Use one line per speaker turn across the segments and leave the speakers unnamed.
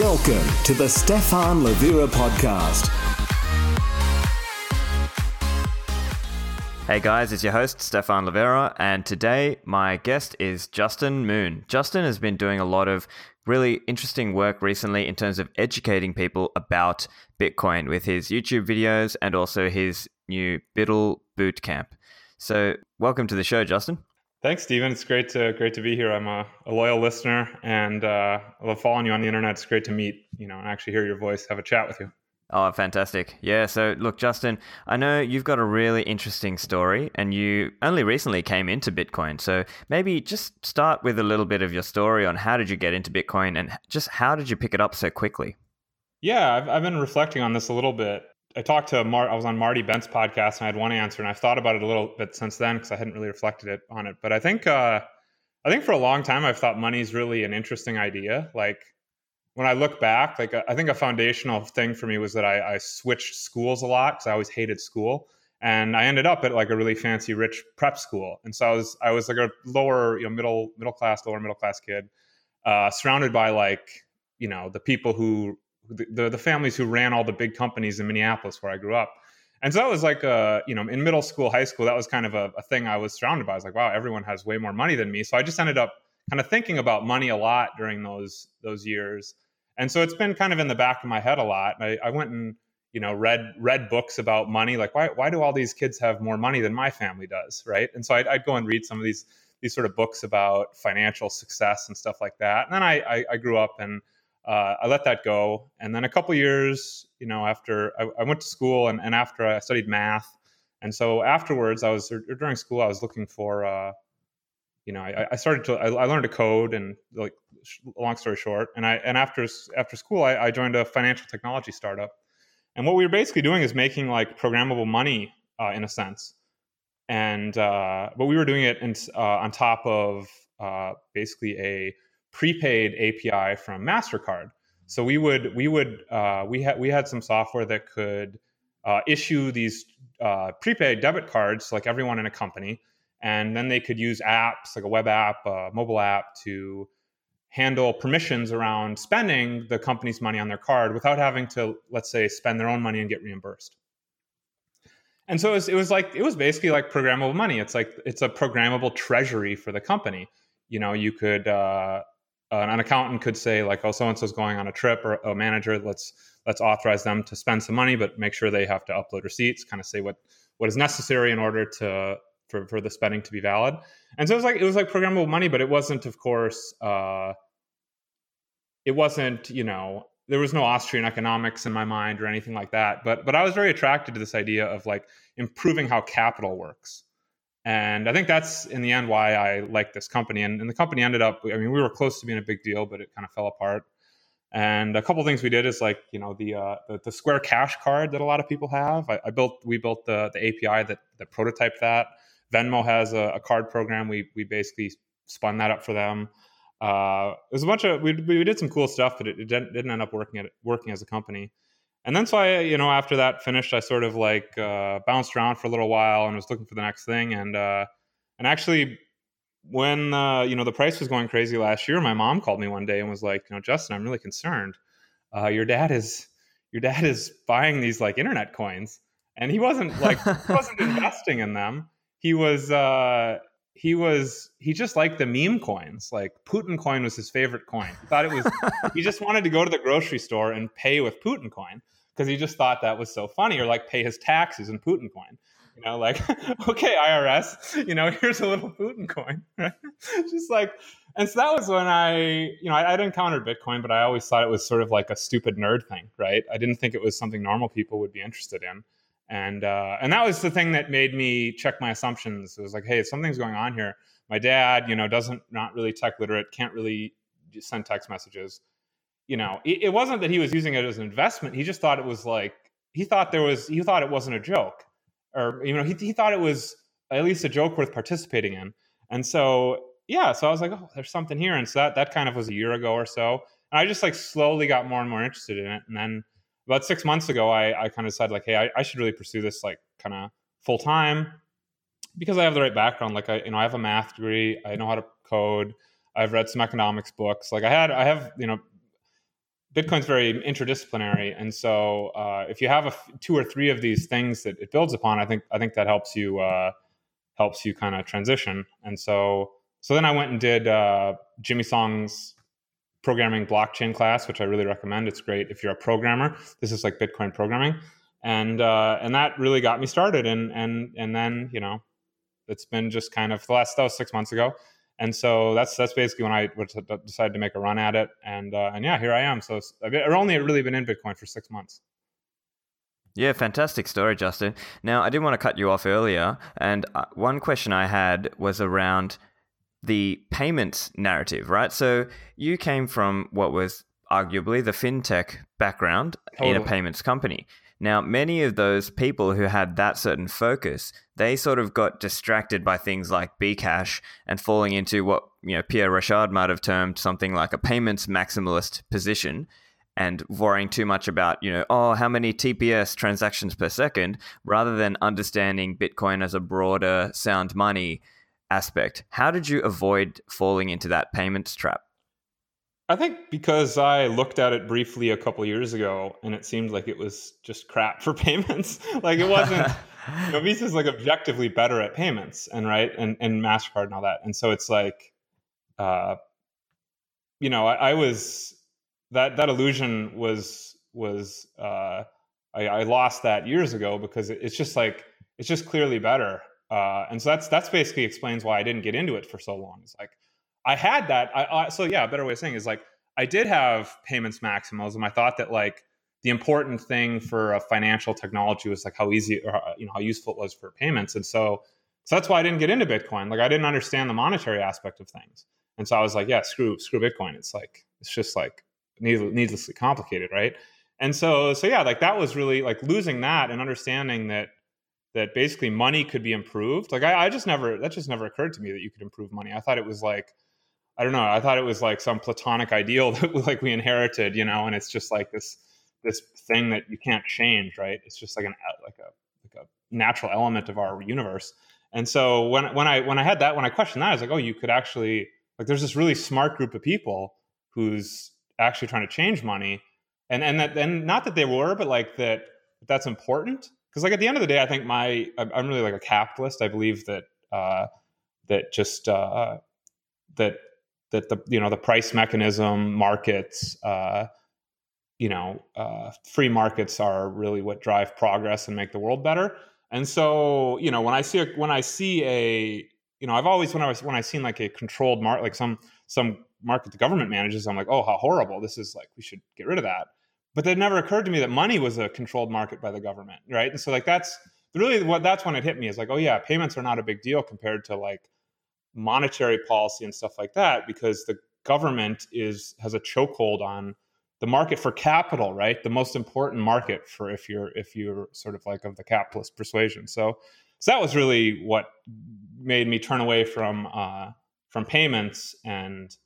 Welcome to the Stephan Livera podcast.
Hey guys, it's your host, Stephan Livera, and today my guest is Justin Moon. Justin has been doing a lot of really interesting work recently in terms of educating people about Bitcoin with his YouTube videos and also his new BUIDL Bootcamp. So, welcome to the show, Justin.
Thanks, Stephen. It's great to great to be here. I'm a, a loyal listener, and uh, I love following you on the internet. It's great to meet you know and actually hear your voice, have a chat with you.
Oh, fantastic. Yeah. So, look, Justin, I know you've got a really interesting story and you only recently came into Bitcoin. So, maybe just start with a little bit of your story on how did you get into Bitcoin and just how did you pick it up so quickly?
Yeah, I've, I've been reflecting on this a little bit. I talked to Mar. I was on Marty Bent's podcast, and I had one answer, and I've thought about it a little bit since then because I hadn't really reflected it on it. But I think, uh, I think for a long time, I've thought money is really an interesting idea. Like when I look back, like I think a foundational thing for me was that I, I switched schools a lot because I always hated school, and I ended up at like a really fancy, rich prep school. And so I was, I was like a lower, you know, middle, middle class, lower middle class kid, uh, surrounded by like, you know, the people who the, the families who ran all the big companies in Minneapolis where I grew up. And so that was like a, you know, in middle school, high school, that was kind of a, a, thing I was surrounded by. I was like, wow, everyone has way more money than me. So I just ended up kind of thinking about money a lot during those those years. And so it's been kind of in the back of my head a lot. I, I went and, you know, read read books about money. Like, why why do all these kids have more money than my family does, right? And so I'd, I'd go and read some of these these sort of books about financial success and stuff like that. And then I, I, I grew up and uh, I let that go. And then a couple years, you know, after I, I went to school and, and, after I studied math. And so afterwards, I was or during school, I was looking for, uh, you know, I, I started to I, I, learned to code and like long story short, and I and after after school, I, I joined a financial technology startup. And what we were basically doing is making like programmable money uh, in a sense. And uh, but we were doing it in, uh, on top of uh, basically a prepaid API from Mastercard. So we would we would uh, we had we had some software that could uh, issue these uh, prepaid debit cards like everyone in a company, and then they could use apps like a web app, a mobile app to handle permissions around spending the company's money on their card without having to let's say spend their own money and get reimbursed. And so it was, it was like it was basically like programmable money. It's like it's a programmable treasury for the company. You know, you could uh, an accountant could say like, oh, so and so's going on a trip, or a manager, let's let's authorize them to spend some money, but make sure they have to upload receipts, kind of say what what is necessary in order to for, for the spending to be valid. And so it was like it was like programmable money, but it wasn't, of course, uh, it wasn't, you know, there was no Austrian economics in my mind or anything like that. But but I was very attracted to this idea of like improving how capital works. And I think that's in the end why I like this company. And, and, the company ended up, I mean, we were close to being a big deal, but it kind of fell apart. And a couple things we did is like, you know, the, uh, the, the Square Cash card that a lot of people have. I, I, built, we built the, the API that, that prototyped that. Venmo has a, a card program. We, we basically spun that up for them. Uh, it was a bunch of, we, we did some cool stuff, but it, it didn't, didn't end up working at working as a company and then so I, you know, after that finished, I sort of like uh, bounced around for a little while and was looking for the next thing. And uh, and actually, when uh, you know the price was going crazy last year, my mom called me one day and was like, you know, Justin, I'm really concerned. Uh, your dad is your dad is buying these like internet coins, and he wasn't like he wasn't investing in them. He was uh, he was he just liked the meme coins. Like Putin coin was his favorite coin. He thought it was he just wanted to go to the grocery store and pay with Putin coin because he just thought that was so funny, or like pay his taxes in Putin coin. You know, like, okay, IRS, you know, here's a little Putin coin. Right? just like, and so that was when I, you know, I, I'd encountered Bitcoin, but I always thought it was sort of like a stupid nerd thing, right? I didn't think it was something normal people would be interested in. And uh, and that was the thing that made me check my assumptions. It was like, hey, something's going on here. My dad, you know, doesn't not really tech literate, can't really send text messages you know, it, it wasn't that he was using it as an investment. He just thought it was like he thought there was he thought it wasn't a joke, or you know, he he thought it was at least a joke worth participating in. And so yeah, so I was like, oh, there's something here. And so that that kind of was a year ago or so. And I just like slowly got more and more interested in it. And then about six months ago, I I kind of decided like, hey, I, I should really pursue this like kind of full time because I have the right background. Like I you know I have a math degree, I know how to code. I've read some economics books. Like I had, I have, you know, Bitcoin's very interdisciplinary, and so uh, if you have a f- two or three of these things that it builds upon, I think I think that helps you uh, helps you kind of transition. And so so then I went and did uh, Jimmy Song's programming blockchain class, which I really recommend. It's great if you're a programmer. This is like Bitcoin programming, and uh, and that really got me started. And and and then you know, it's been just kind of the last that was six months ago and so that's that's basically when I decided to make a run at it, and uh, and yeah, here I am. So I've only really been in Bitcoin for six months.
Yeah, fantastic story, Justin. Now I didn't want to cut you off earlier, and uh, one question I had was around the payments narrative, right? So you came from what was arguably the fintech background totally. in a payments company. Now, many of those people who had that certain focus, they sort of got distracted by things like Bcash and falling into what you know Pierre Rochard might have termed something like a payments maximalist position and worrying too much about, you know, oh, how many TPS transactions per second, rather than understanding Bitcoin as a broader sound money aspect. How did you avoid falling into that payments trap?
I think because I looked at it briefly a couple years ago and it seemed like it was just crap for payments. like it wasn't you know, Visa's like objectively better at payments and right and, and MasterCard and all that. And so it's like uh you know, I, I was that that illusion was was uh I, I lost that years ago because it, it's just like it's just clearly better. Uh and so that's that's basically explains why I didn't get into it for so long. It's like I had that. I, I, so yeah, a better way of saying is like I did have payments maximalism. I thought that like the important thing for a financial technology was like how easy or uh, you know how useful it was for payments, and so so that's why I didn't get into Bitcoin. Like I didn't understand the monetary aspect of things, and so I was like, yeah, screw screw Bitcoin. It's like it's just like needlessly complicated, right? And so so yeah, like that was really like losing that and understanding that that basically money could be improved. Like I, I just never that just never occurred to me that you could improve money. I thought it was like I don't know. I thought it was like some platonic ideal that like we inherited, you know, and it's just like this this thing that you can't change, right? It's just like an like a like a natural element of our universe. And so when when I when I had that when I questioned that, I was like, oh, you could actually like there's this really smart group of people who's actually trying to change money, and and that and not that they were, but like that that's important because like at the end of the day, I think my I'm really like a capitalist. I believe that uh, that just uh, that that the you know the price mechanism markets uh, you know uh, free markets are really what drive progress and make the world better. And so you know when i see a, when i see a you know i've always when i was when i seen like a controlled market like some some market the government manages i'm like oh how horrible. This is like we should get rid of that. But it never occurred to me that money was a controlled market by the government right? And so like that's really what that's when it hit me is like oh yeah payments are not a big deal compared to like monetary policy and stuff like that because the government is has a chokehold on the market for capital right? The most important market for if you're if you're sort of like of the capitalist persuasion. So so that was really what made me turn away from uh, from payments and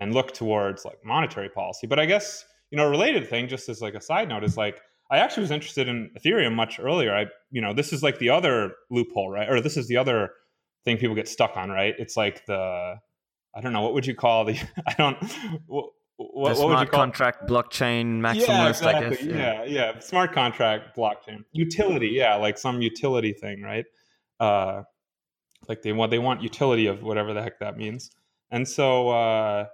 and look towards like monetary policy. But i guess you know a related thing just as like a side note is like i actually was interested in ethereum much earlier. I you know this is like the other loophole right? Or this is the other thing people get stuck on, right? It's like the I don't know what would you call the I don't what,
what, smart would you contract it? blockchain maximalist, yeah, exactly. I guess.
Yeah. yeah, yeah, smart contract blockchain utility. Yeah, like some utility thing, right? Uh, like they want they want utility of whatever the heck that means. And so uh,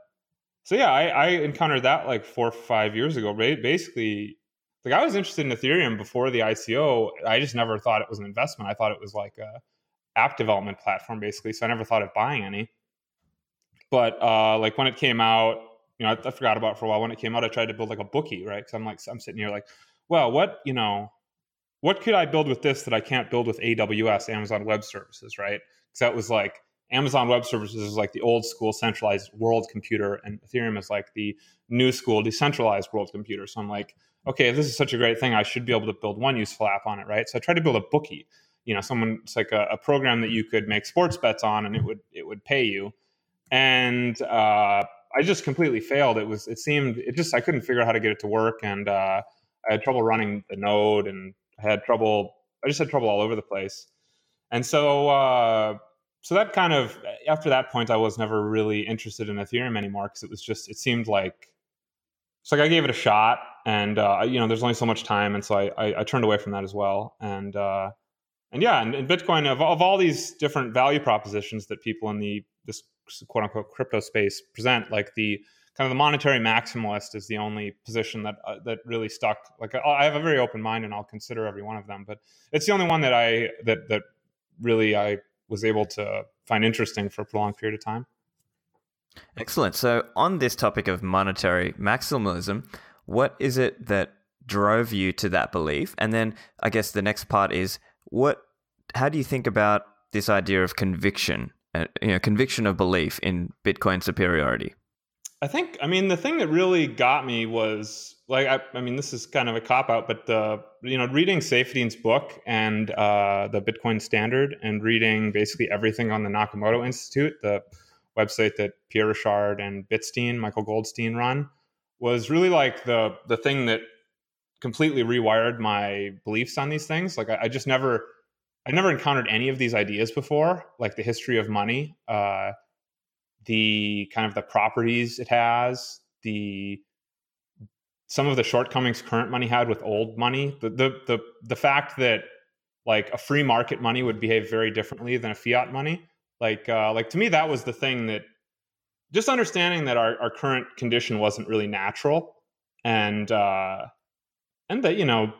so yeah, I, I encountered that like four or five years ago. Right? Basically, like I was interested in Ethereum before the ICO. I just never thought it was an investment. I thought it was like a app development platform basically. So I never thought of buying any. But uh, like when it came out, you know, I, I, forgot about it for a while. When it came out, I tried to build like a bookie, right? Because I'm like, I'm sitting here like, well, what you know, what could I build with this that I can't build with AWS, Amazon Web Services, right? Because that was like Amazon Web Services is like the old school centralized world computer, and Ethereum is like the new school decentralized world computer. So I'm like, okay, this is such a great thing, I should be able to build one useful app on it, right? So I tried to build a bookie you know someone it's like a, a, program that you could make sports bets on and it would it would pay you. And uh, i just completely failed. It was it seemed it just i couldn't figure out how to get it to work. And uh, i had trouble running the node and i had trouble i just had trouble all over the place. And so uh, so that kind of after that point i was never really interested in ethereum anymore because it was just it seemed like so like I gave it a shot, and uh, you know, there's only so much time, and so I, I, I turned away from that as well. And uh, and yeah, and, and Bitcoin of, of all these different value propositions that people in the this quote unquote crypto space present, like the kind of the monetary maximalist is the only position that uh, that really stuck. Like I have a very open mind, and I'll consider every one of them, but it's the only one that I that that really I was able to find interesting for a prolonged period of time.
Excellent. So, on this topic of monetary maximalism, what is it that drove you to that belief? And then, I guess the next part is what? How do you think about this idea of conviction? Uh, you know, conviction of belief in Bitcoin superiority.
I think. I mean, the thing that really got me was like, I, I mean, this is kind of a cop out, but the you know, reading Saifedean's book and uh, the Bitcoin Standard, and reading basically everything on the Nakamoto Institute, the website that Pierre Rochard and Bitstein, Michael Goldstein run, was really like the the thing that completely rewired my beliefs on these things. Like I, I just never I never encountered any of these ideas before, like the history of money, uh, the kind of the properties it has, the some of the shortcomings current money had with old money, the the the, the fact that like a free market money would behave very differently than a fiat money like uh, like to me that was the thing that just understanding that our, our current condition wasn't really natural and uh, and that you know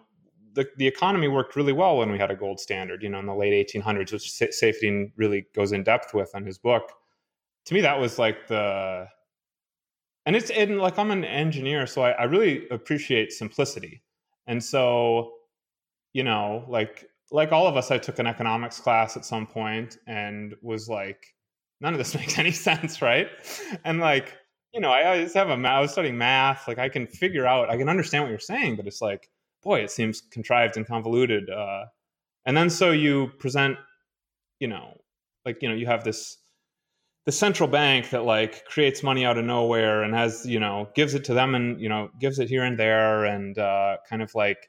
the, the economy worked really well when we had a gold standard you know in the late 1800s which Saifedean really goes in depth with in his book to me that was like the and it's and like i'm an engineer so I, I really appreciate simplicity and so you know like like all of us, I took an economics class at some point and was like, none of this makes any sense, right? And like, you know, I always have a, I was studying math, like I can figure out, I can understand what you're saying, but it's like, boy, it seems contrived and convoluted. Uh, and then so you present, you know, like, you know, you have this, the central bank that like creates money out of nowhere and has, you know, gives it to them and, you know, gives it here and there and uh, kind of like,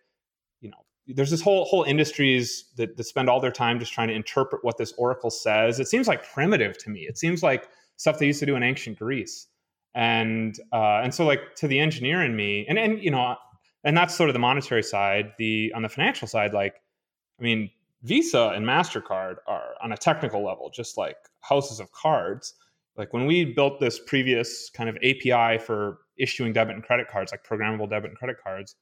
you know there's this whole whole industries that, that spend all their time just trying to interpret what this oracle says. It seems like primitive to me. It seems like stuff they used to do in ancient Greece. And uh, and so like to the engineer in me, and and you know, and that's sort of the monetary side. The on the financial side, like I mean, Visa and Mastercard are on a technical level just like houses of cards. Like when we built this previous kind of API for issuing debit and credit cards, like programmable debit and credit cards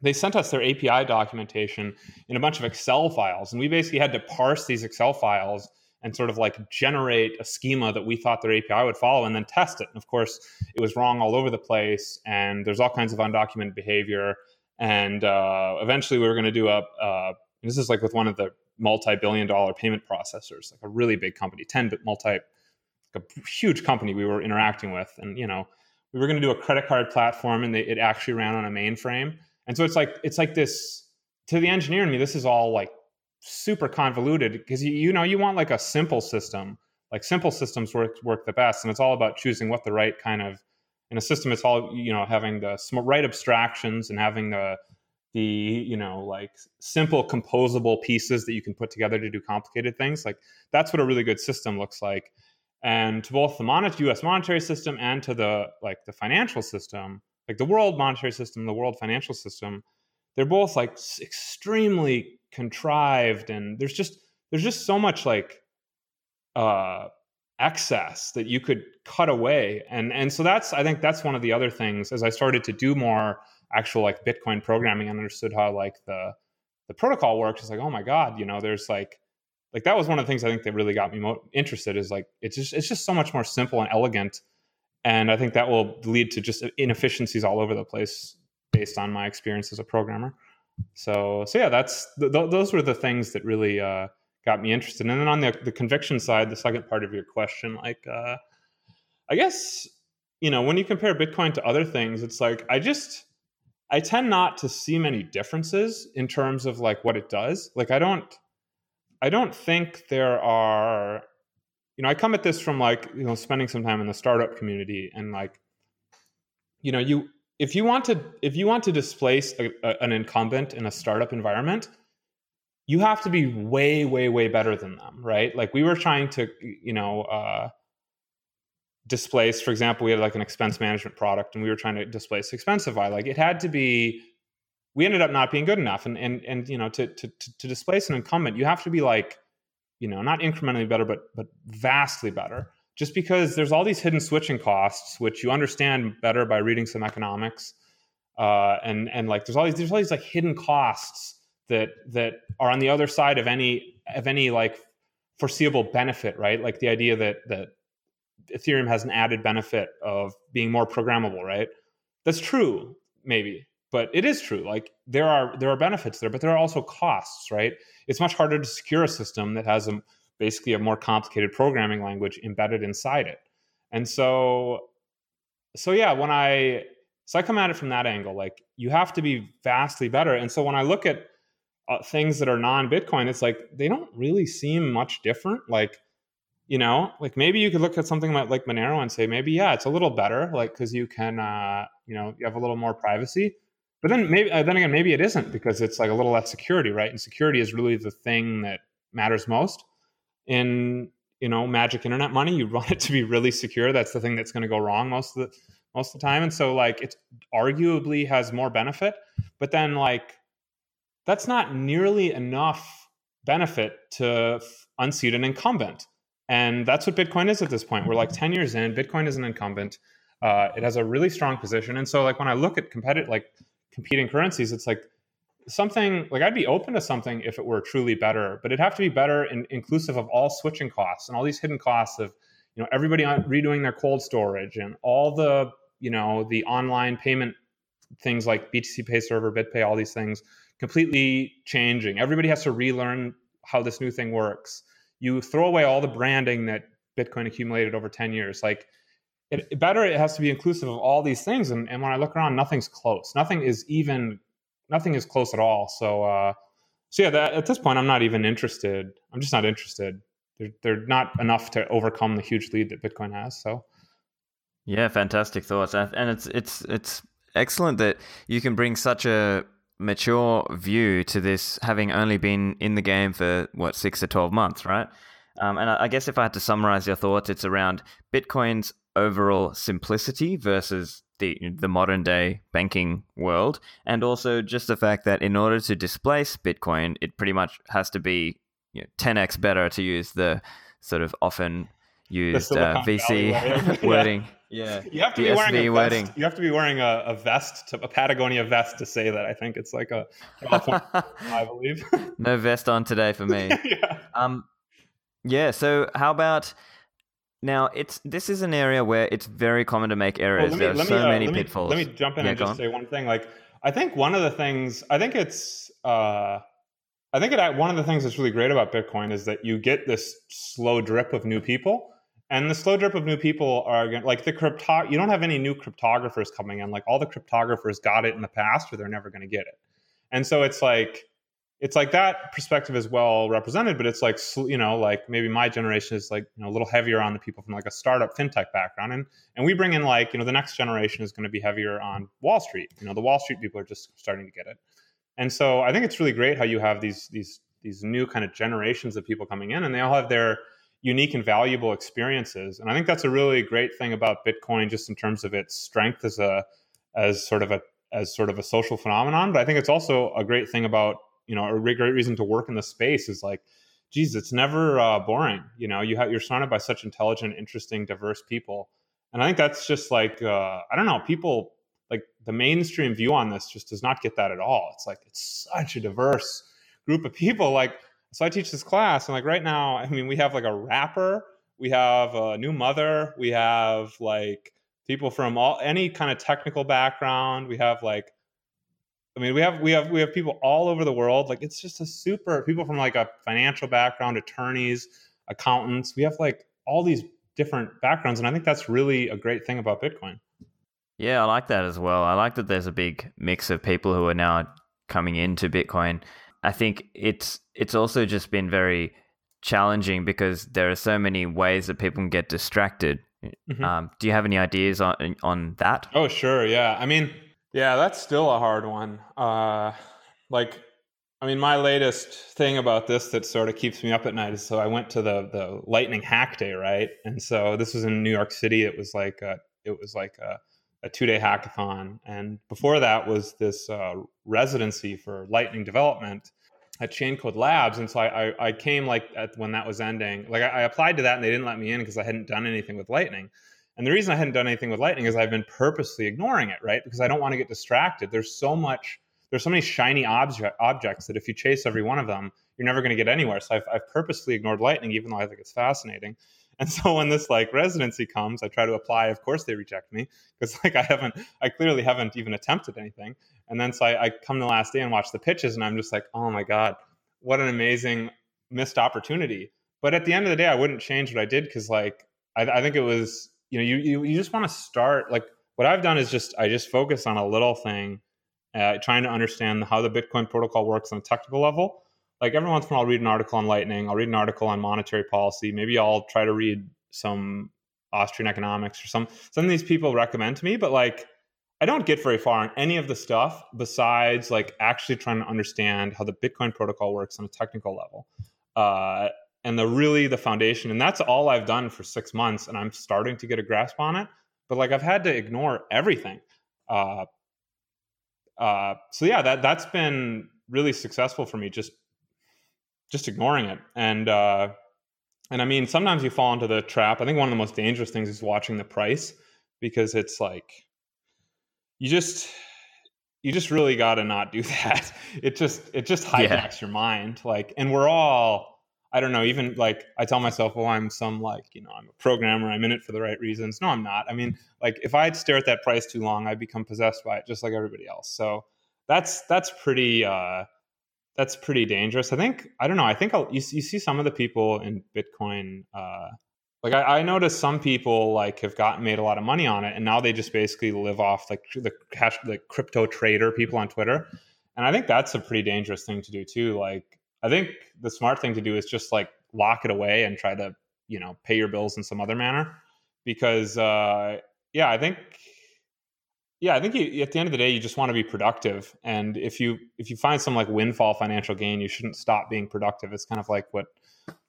they sent us their API documentation in a bunch of Excel files. And we basically had to parse these Excel files and sort of like generate a schema that we thought their API would follow and then test it. And of course, it was wrong all over the place. And there's all kinds of undocumented behavior. And uh, eventually, we were going to do a, uh, this is like with one of the multi billion dollar payment processors, like a really big company, 10 but multi, like a huge company we were interacting with. And, you know, we were going to do a credit card platform and they, it actually ran on a mainframe and so it's like it's like this to the engineer in me. This is all like super convoluted because you, you know you want like a simple system. Like simple systems work work the best, and it's all about choosing what the right kind of in a system. It's all you know having the right abstractions and having the the you know like simple composable pieces that you can put together to do complicated things like that's what a really good system looks like and to both the monet- us monetary system and to the like the financial system like the world monetary system, the world financial system, they're both like extremely contrived and there's just there's just so much like uh excess that you could cut away and and so that's i think that's one of the other things as i started to do more actual like bitcoin programming and understood how like the the protocol works it's like oh my god you know there's like like that was one of the things i think that really got me mo- interested is like it's just it's just so much more simple and elegant and I think that will lead to just inefficiencies all over the place based on my experience as a programmer. So, so yeah, that's th- those were the things that really uh, got me interested. And then on the, the conviction side, the second part of your question, like, uh, I guess you know when you compare Bitcoin to other things, it's like I just I tend not to see many differences in terms of like what it does. Like I don't I don't think there are you know, I come at this from like, you know, spending some time in the startup community and like, you know, you if you want to if you want to displace a, a, an incumbent in a startup environment, you have to be way way way better than them, right? Like we were trying to, you know, uh, displace, for example, we had like an expense management product and we were trying to displace Expensify. Like it had to be, we ended up not being good enough. And and and you know, to to to displace an incumbent, you have to be like, you know, not incrementally better, but but vastly better. Just because there's all these hidden switching costs, which you understand better by reading some economics, uh, and and like there's all these there's all these like hidden costs that that are on the other side of any of any like foreseeable benefit, right? Like the idea that that Ethereum has an added benefit of being more programmable, right? That's true, maybe, but it is true. Like there are there are benefits there, but there are also costs, right? It's much harder to secure a system that has a basically a more complicated programming language embedded inside it. And so so yeah, when I so I come at it from that angle, like you have to be vastly better. And so when I look at uh, things that are non-Bitcoin, it's like they don't really seem much different. Like you know like maybe you could look at something like, like monero and say maybe yeah it's a little better like because you can uh, you know you have a little more privacy but then maybe uh, then again maybe it isn't because it's like a little less security right and security is really the thing that matters most in you know magic internet money you want it to be really secure that's the thing that's going to go wrong most of the most of the time and so like it arguably has more benefit but then like that's not nearly enough benefit to unseat an incumbent and that's what Bitcoin is at this point. We're like 10 years in, Bitcoin is an incumbent. Uh, it has a really strong position. And so like when I look at competitive like competing currencies, it's like something like I'd be open to something if it were truly better, but it'd have to be better and inclusive of all switching costs and all these hidden costs of, you know, everybody redoing their cold storage and all the, you know, the online payment things like BTC Pay Server, BitPay, all these things completely changing. Everybody has to relearn how this new thing works you throw away all the branding that Bitcoin accumulated over 10 years. Like it, better, it has to be inclusive of all these things. And, and when I look around, nothing's close. Nothing is even, nothing is close at all. So, uh, so yeah, that, at this point, I'm not even interested. I'm just not interested. They're, they're not enough to overcome the huge lead that Bitcoin has. So,
yeah, fantastic thoughts, and it's it's it's excellent that you can bring such a mature view to this, having only been in the game for what six to twelve months, right? Um, and I guess if I had to summarize your thoughts, it's around Bitcoin's overall simplicity versus the the modern day banking world, and also just the fact that in order to displace Bitcoin, it pretty much has to be you know, 10x better to use the sort of often used uh, VC wording.
Yeah, you have to be wearing a vest. You have to be wearing a, a vest, to, a Patagonia vest, to say that. I think it's like a, I believe.
no vest on today for me.
yeah.
Um, yeah. So how about now? It's this is an area where it's very common to make errors. Well, me, there are so uh, many
let
pitfalls.
Me, let me jump in yeah, and just on. say one thing. Like, I think one of the things. I think it's. Uh, I think it, one of the things that's really great about Bitcoin is that you get this slow drip of new people and the slow drip of new people are like the crypto. You don't have any new cryptographers coming in. Like all the cryptographers got it in the past, or they're never going to get it. And so it's like it's like that perspective is well represented, but it's like you know, like maybe my generation is like you know a little heavier on the people from like a startup fintech background, and and we bring in like you know the next generation is going to be heavier on Wall Street. You know, the Wall Street people are just starting to get it, and so I think it's really great how you have these these these new kind of generations of people coming in, and they all have their unique and valuable experiences. And I think that's a really great thing about Bitcoin, just in terms of its strength as a as sort of a as sort of a social phenomenon. But I think it's also a great thing about you know a great reason to work in the space is like, geez, it's never uh, boring. You know, you you're surrounded by such intelligent, interesting, diverse people, and I think that's just like uh, I don't know people like the mainstream view on this just does not get that at all. It's like it's such a diverse group of people. Like so I teach this class, and like right now, I mean, we have like a rapper, we have a new mother, we have like people from all any kind of technical background. We have like, I mean, we have we have we have people all over the world. Like it's just a super people from like a financial background, attorneys, accountants. We have like all these different backgrounds, and I think that's really a great thing about Bitcoin.
Yeah, I like that as well. I like that there's a big mix of people who are now coming into Bitcoin I think it's it's also just been very challenging because there are so many ways that people can get distracted. Mm-hmm. Um, do you have any ideas on on that?
Oh, sure. Yeah. I mean, yeah, that's still a hard one. Uh, like, I mean, my latest thing about this that sort of keeps me up at night is so I went to the the Lightning Hack Day, right? And so this was in New York City. It was like a, it was like a, a two day hackathon, and before that was this uh, residency for Lightning development at Chaincode Labs. And so I, I, I came like at, when that was ending. Like I, I applied to that, and they didn't let me in because I hadn't done anything with Lightning. And the reason I hadn't done anything with Lightning is I've been purposely ignoring it, right? Because I don't want to get distracted. There's so much there's so many shiny object, objects that if you chase every one of them, you're never going to get anywhere. So I've, I've purposely ignored lightning, even though I think it's fascinating. And so when this like residency comes, I try to apply. Of course, they reject me because like I haven't, I clearly haven't even attempted anything. And then so I, I come the last day and watch the pitches, and I'm just like, oh my god, what an amazing missed opportunity. But at the end of the day, I wouldn't change what I did because like I, I think it was, you know, you you, you just want to start. Like what I've done is just I just focus on a little thing uh, trying to understand how the Bitcoin protocol works on a technical level. Like every once in a while, I'll read an article on Lightning. I'll read an article on monetary policy. Maybe I'll try to read some Austrian economics or some some of these people recommend to me. But like, I don't get very far on any of the stuff besides like actually trying to understand how the Bitcoin protocol works on a technical level. Uh, and the really the foundation and that's all i've done for six months and i'm starting to get a grasp on it but like i've had to ignore everything uh, uh, so yeah, that that's been really successful for me. Just just ignoring it, and uh, and I mean, sometimes you fall into the trap. I think one of the most dangerous things is watching the price because it's like you just you just really got to not do that. It just it just hijacks yeah. your mind. Like, and we're all I don't know, even like I tell myself, oh, I'm some like, you know, I'm a programmer, I'm in it for the right reasons. No, I'm not. I mean, like if I stare at that price too long, I become possessed by it just like everybody else. So that's that's pretty uh that's pretty dangerous. I think I don't know. I think I'll, you, you see some of the people in Bitcoin uh like I, I noticed some people like have gotten made a lot of money on it and now they just basically live off like the cash the crypto trader people on Twitter. And I think that's a pretty dangerous thing to do too. Like I think the smart thing to do is just like lock it away and try to, you know, pay your bills in some other manner. Because, uh, yeah, I think, yeah, I think you, at the end of the day, you just want to be productive. And if you if you find some like windfall financial gain, you shouldn't stop being productive. It's kind of like what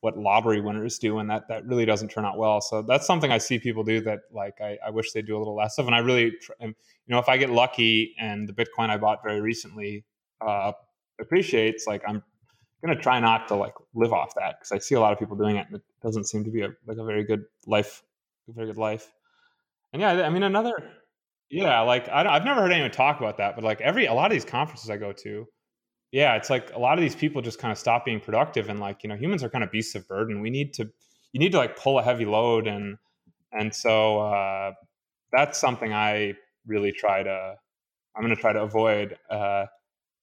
what lottery winners do, and that that really doesn't turn out well. So that's something I see people do that like I, I wish they do a little less of. And I really, you know, if I get lucky and the Bitcoin I bought very recently uh, appreciates, like I'm gonna try not to like live off that because I see a lot of people doing it, and it doesn't seem to be a like a very good life, very good life. And yeah, I mean another, yeah, like I I've never heard anyone talk about that, but like every a lot of these conferences I go to, yeah, it's like a lot of these people just kind of stop being productive, and like you know humans are kind of beasts of burden. We need to you need to like pull a heavy load, and and so uh, that's something I really try to I'm going to try to avoid. Uh,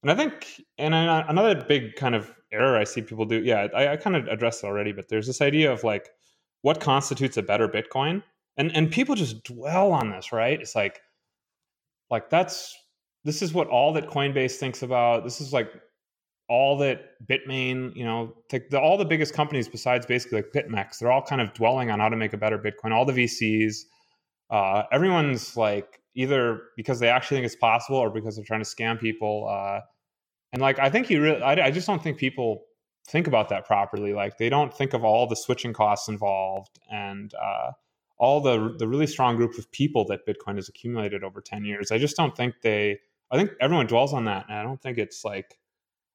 and I think, and another big kind of error I see people do, yeah, I, I kind of addressed it already, but there's this idea of like what constitutes a better Bitcoin, and and people just dwell on this, right? It's like, like that's this is what all that Coinbase thinks about. This is like all that Bitmain, you know, the, all the biggest companies besides basically like BitMEX, they're all kind of dwelling on how to make a better Bitcoin. All the VCs, uh, everyone's like either because they actually think it's possible or because they're trying to scam people. Uh, and like, I think you really, I, I just don't think people think about that properly. Like, they don't think of all the switching costs involved and uh, all the the really strong group of people that Bitcoin has accumulated over ten years. I just don't think they. I think everyone dwells on that, and I don't think it's like.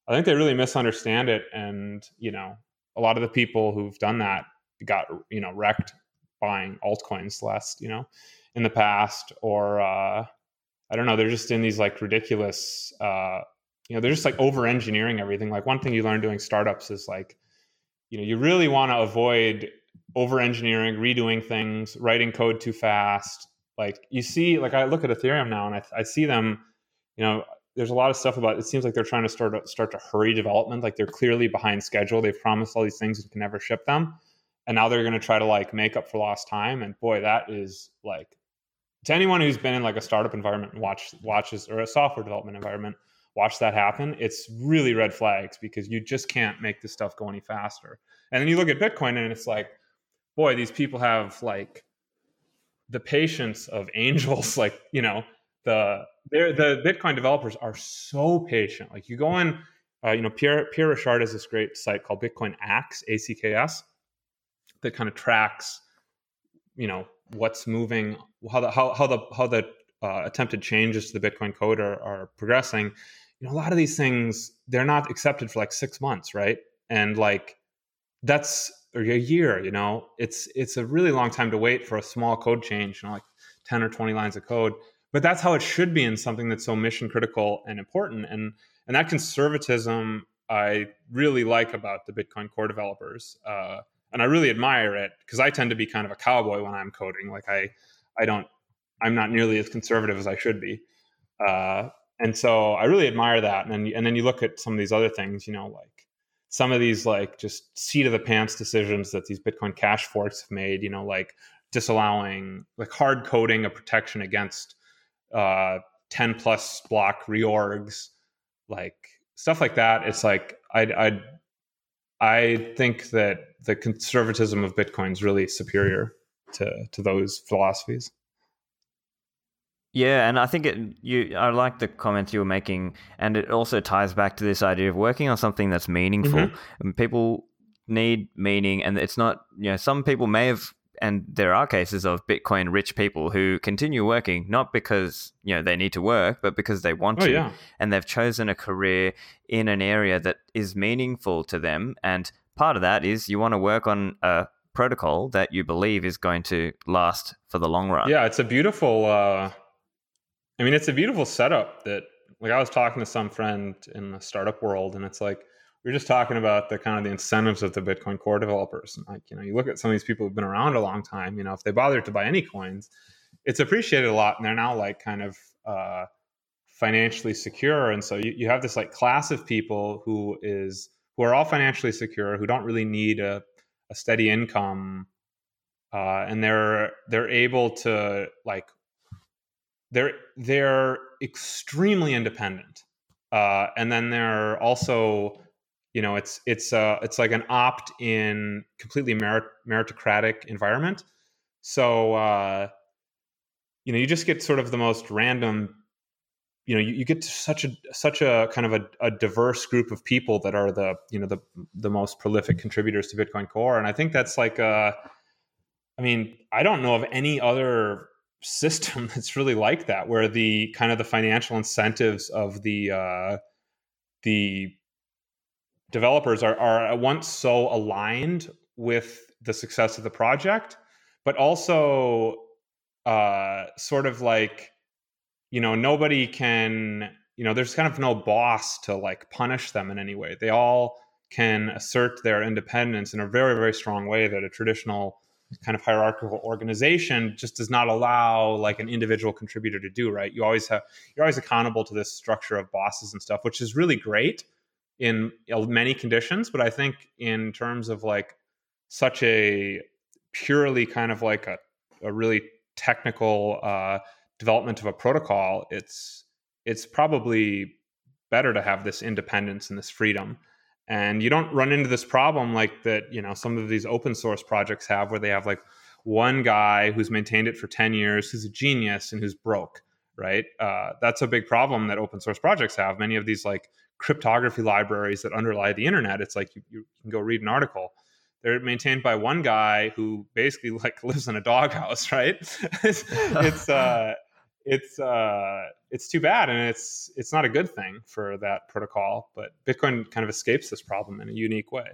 I think they really misunderstand it, and you know, a lot of the people who've done that got you know wrecked buying altcoins last you know in the past or uh, i don't know they're just in these like ridiculous uh, you know they're just like over engineering everything. Like one thing you learn doing startups is like you know you really want to avoid over engineering redoing things writing code too fast. Like you see like i look at ethereum now and I, I see them you know there's a lot of stuff about it seems like they're trying to start start to hurry development. Like they're clearly behind schedule. They've promised all these things and can never ship them. And now they're going to try to like make up for lost time. And boy that is like to anyone who's been in like a startup environment and watch watches or a software development environment watch that happen it's really red flags because you just can't make this stuff go any faster and then you look at bitcoin and it's like boy these people have like the patience of angels like you know the the bitcoin developers are so patient like you go in uh, you know, Pierre Pierre Rochard has this great site called Bitcoin ACKs, A C K S, that kind of tracks, you know, what's moving, how the how how the how the uh, attempted changes to the Bitcoin code are, are progressing. You know, a lot of these things they're not accepted for like six months, right? And like that's or a year. You know, it's it's a really long time to wait for a small code change. You know, like ten or twenty lines of code. But that's how it should be in something that's so mission critical and important. And and that conservatism I really like about the Bitcoin core developers, uh, and I really admire it because I tend to be kind of a cowboy when I'm coding. Like I, I don't, I'm not nearly as conservative as I should be, uh, and so I really admire that. And then, and then you look at some of these other things, you know, like some of these like just seat of the pants decisions that these Bitcoin Cash forks have made. You know, like disallowing like hard coding a protection against uh, 10 plus block reorgs like stuff like that. It's like I I I think that the conservatism of Bitcoin is really superior to to those philosophies.
Yeah, and I think it you I like the comments you were making and it also ties back to this idea of working on something that's meaningful. Mm-hmm. And people need meaning and it's not you know some people may have and there are cases of Bitcoin rich people who continue working not because you know they need to work, but because they want oh, to, yeah. and they've chosen a career in an area that is meaningful to them. And part of that is you want to work on a protocol that you believe is going to last for the long run.
Yeah, it's a beautiful. Uh, I mean, it's a beautiful setup that. Like I was talking to some friend in the startup world, and it's like we are just talking about the kind of the incentives of the Bitcoin core developers. And like, you know, you look at some of these people who've been around a long time, you know, if they bother to buy any coins, it's appreciated a lot. And they're now like kind of uh, financially secure. And so you, you have this like class of people who is, who are all financially secure, who don't really need a, a steady income. Uh, and they're, they're able to like, they're, they're extremely independent. Uh, and then they're also you know it's it's uh it's like an opt-in completely merit- meritocratic environment so uh you know you just get sort of the most random you know you, you get such a such a kind of a, a, diverse group of people that are the you know the the most prolific contributors to bitcoin core and i think that's like uh i mean i don't know of any other system that's really like that where the kind of the financial incentives of the uh the developers are, are at once so aligned with the success of the project, but also uh, sort of like, you know, nobody can, you know, there's kind of no boss to like punish them in any way. They all can assert their independence in a very, very strong way that a traditional kind of hierarchical organization just does not allow like an individual contributor to do right you always have you're always accountable to this structure of bosses and stuff which is really great in many conditions, but I think in terms of like such a purely kind of like a, a really technical uh, development of a protocol, it's it's probably better to have this independence and this freedom. And you don't run into this problem like that, you know, some of these open source projects have where they have like one guy who's maintained it for 10 years, who's a genius and who's broke, right? Uh, that's a big problem that open source projects have. Many of these like cryptography libraries that underlie the internet. It's like you, you can go read an article. They're maintained by one guy who basically like lives in a doghouse, right? it's it's uh, it's uh, it's too bad, and it's it's not a good thing for that protocol. But Bitcoin kind of escapes this problem in a unique way.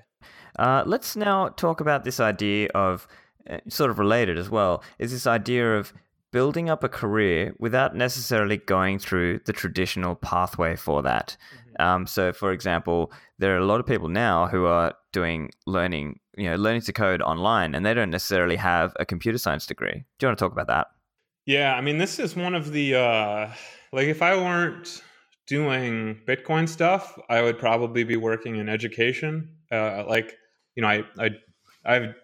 Uh, let's now talk about this idea of uh, sort of related as well. Is this idea of building up a career without necessarily going through the traditional pathway for that. Mm-hmm. Um, so, for example, there are a lot of people now who are doing learning, you know, learning to code online, and they don't necessarily have a computer science degree. Do you want to talk about that?
Yeah, I mean, this is one of the uh, like if I weren't doing Bitcoin stuff, I would probably be working in education. Uh, like, you know, I I I've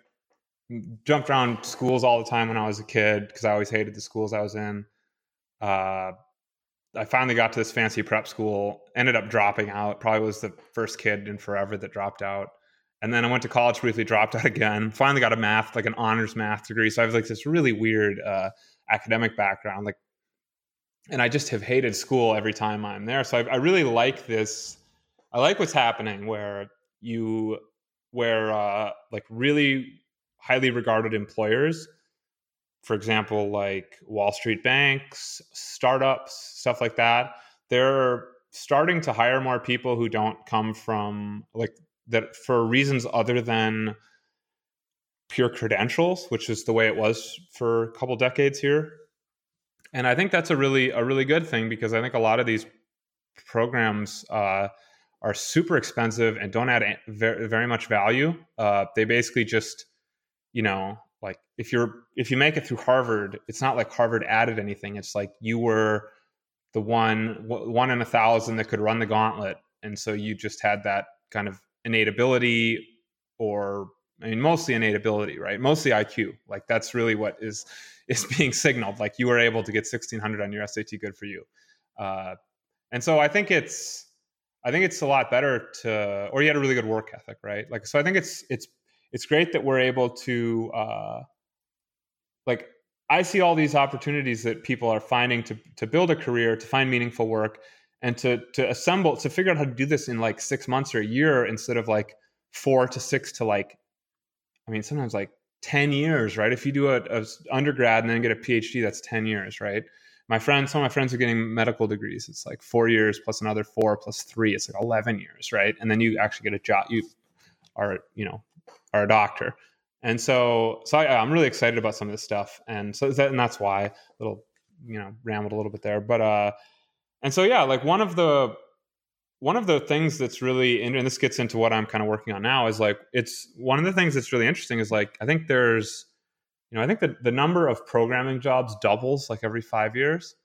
jumped around schools all the time when I was a kid because I always hated the schools I was in. Uh, I finally got to this fancy prep school, ended up dropping out. Probably was the first kid in forever that dropped out. And then I went to college briefly, dropped out again. Finally got a math, like an honors math degree. So I was like this really weird uh, academic background, like, and I just have hated school every time I'm there. So I, I really like this I like what's happening where you where uh, like really highly regarded employers, for example, like Wall Street banks, startups, stuff like that, they're starting to hire more people who don't come from like that for reasons other than pure credentials, which is the way it was for a couple decades here. And I think that's a really a really good thing because I think a lot of these programs uh, are super expensive and don't add very, very much value. Uh, they basically just, you know, like if you're if you make it through Harvard, it's not like Harvard added anything. It's like you were the one one in a thousand that could run the gauntlet, and so you just had that kind of innate ability, or I mean, mostly innate ability, right? Mostly IQ. Like that's really what is is being signaled. Like you were able to get 1600 on your SAT, good for you. Uh, and so I think it's I think it's a lot better to, or you had a really good work ethic, right? Like, so I think it's it's it's great that we're able to, uh, like, I see all these opportunities that people are finding to to build a career, to find meaningful work, and to to assemble, to figure out how to do this in like six months or a year instead of like four to six to like, I mean, sometimes like ten years, right? If you do a, a undergrad and then get a PhD, that's ten years, right? my friends, some of my friends are getting medical degrees. It's like four years plus another four plus three. It's like 11 years, right? And then you actually get a job. You are, you know, are a doctor. And so, so I, am really excited about some of this stuff. And so that, and that's why little, you know, rambled a little bit there. But, uh, and so, yeah, like one of the, one of the things that's really, and this gets into what I'm kind of working on now is like, it's one of the things that's really interesting is like, I think there's, you know, I think that the number of programming jobs doubles like every five years.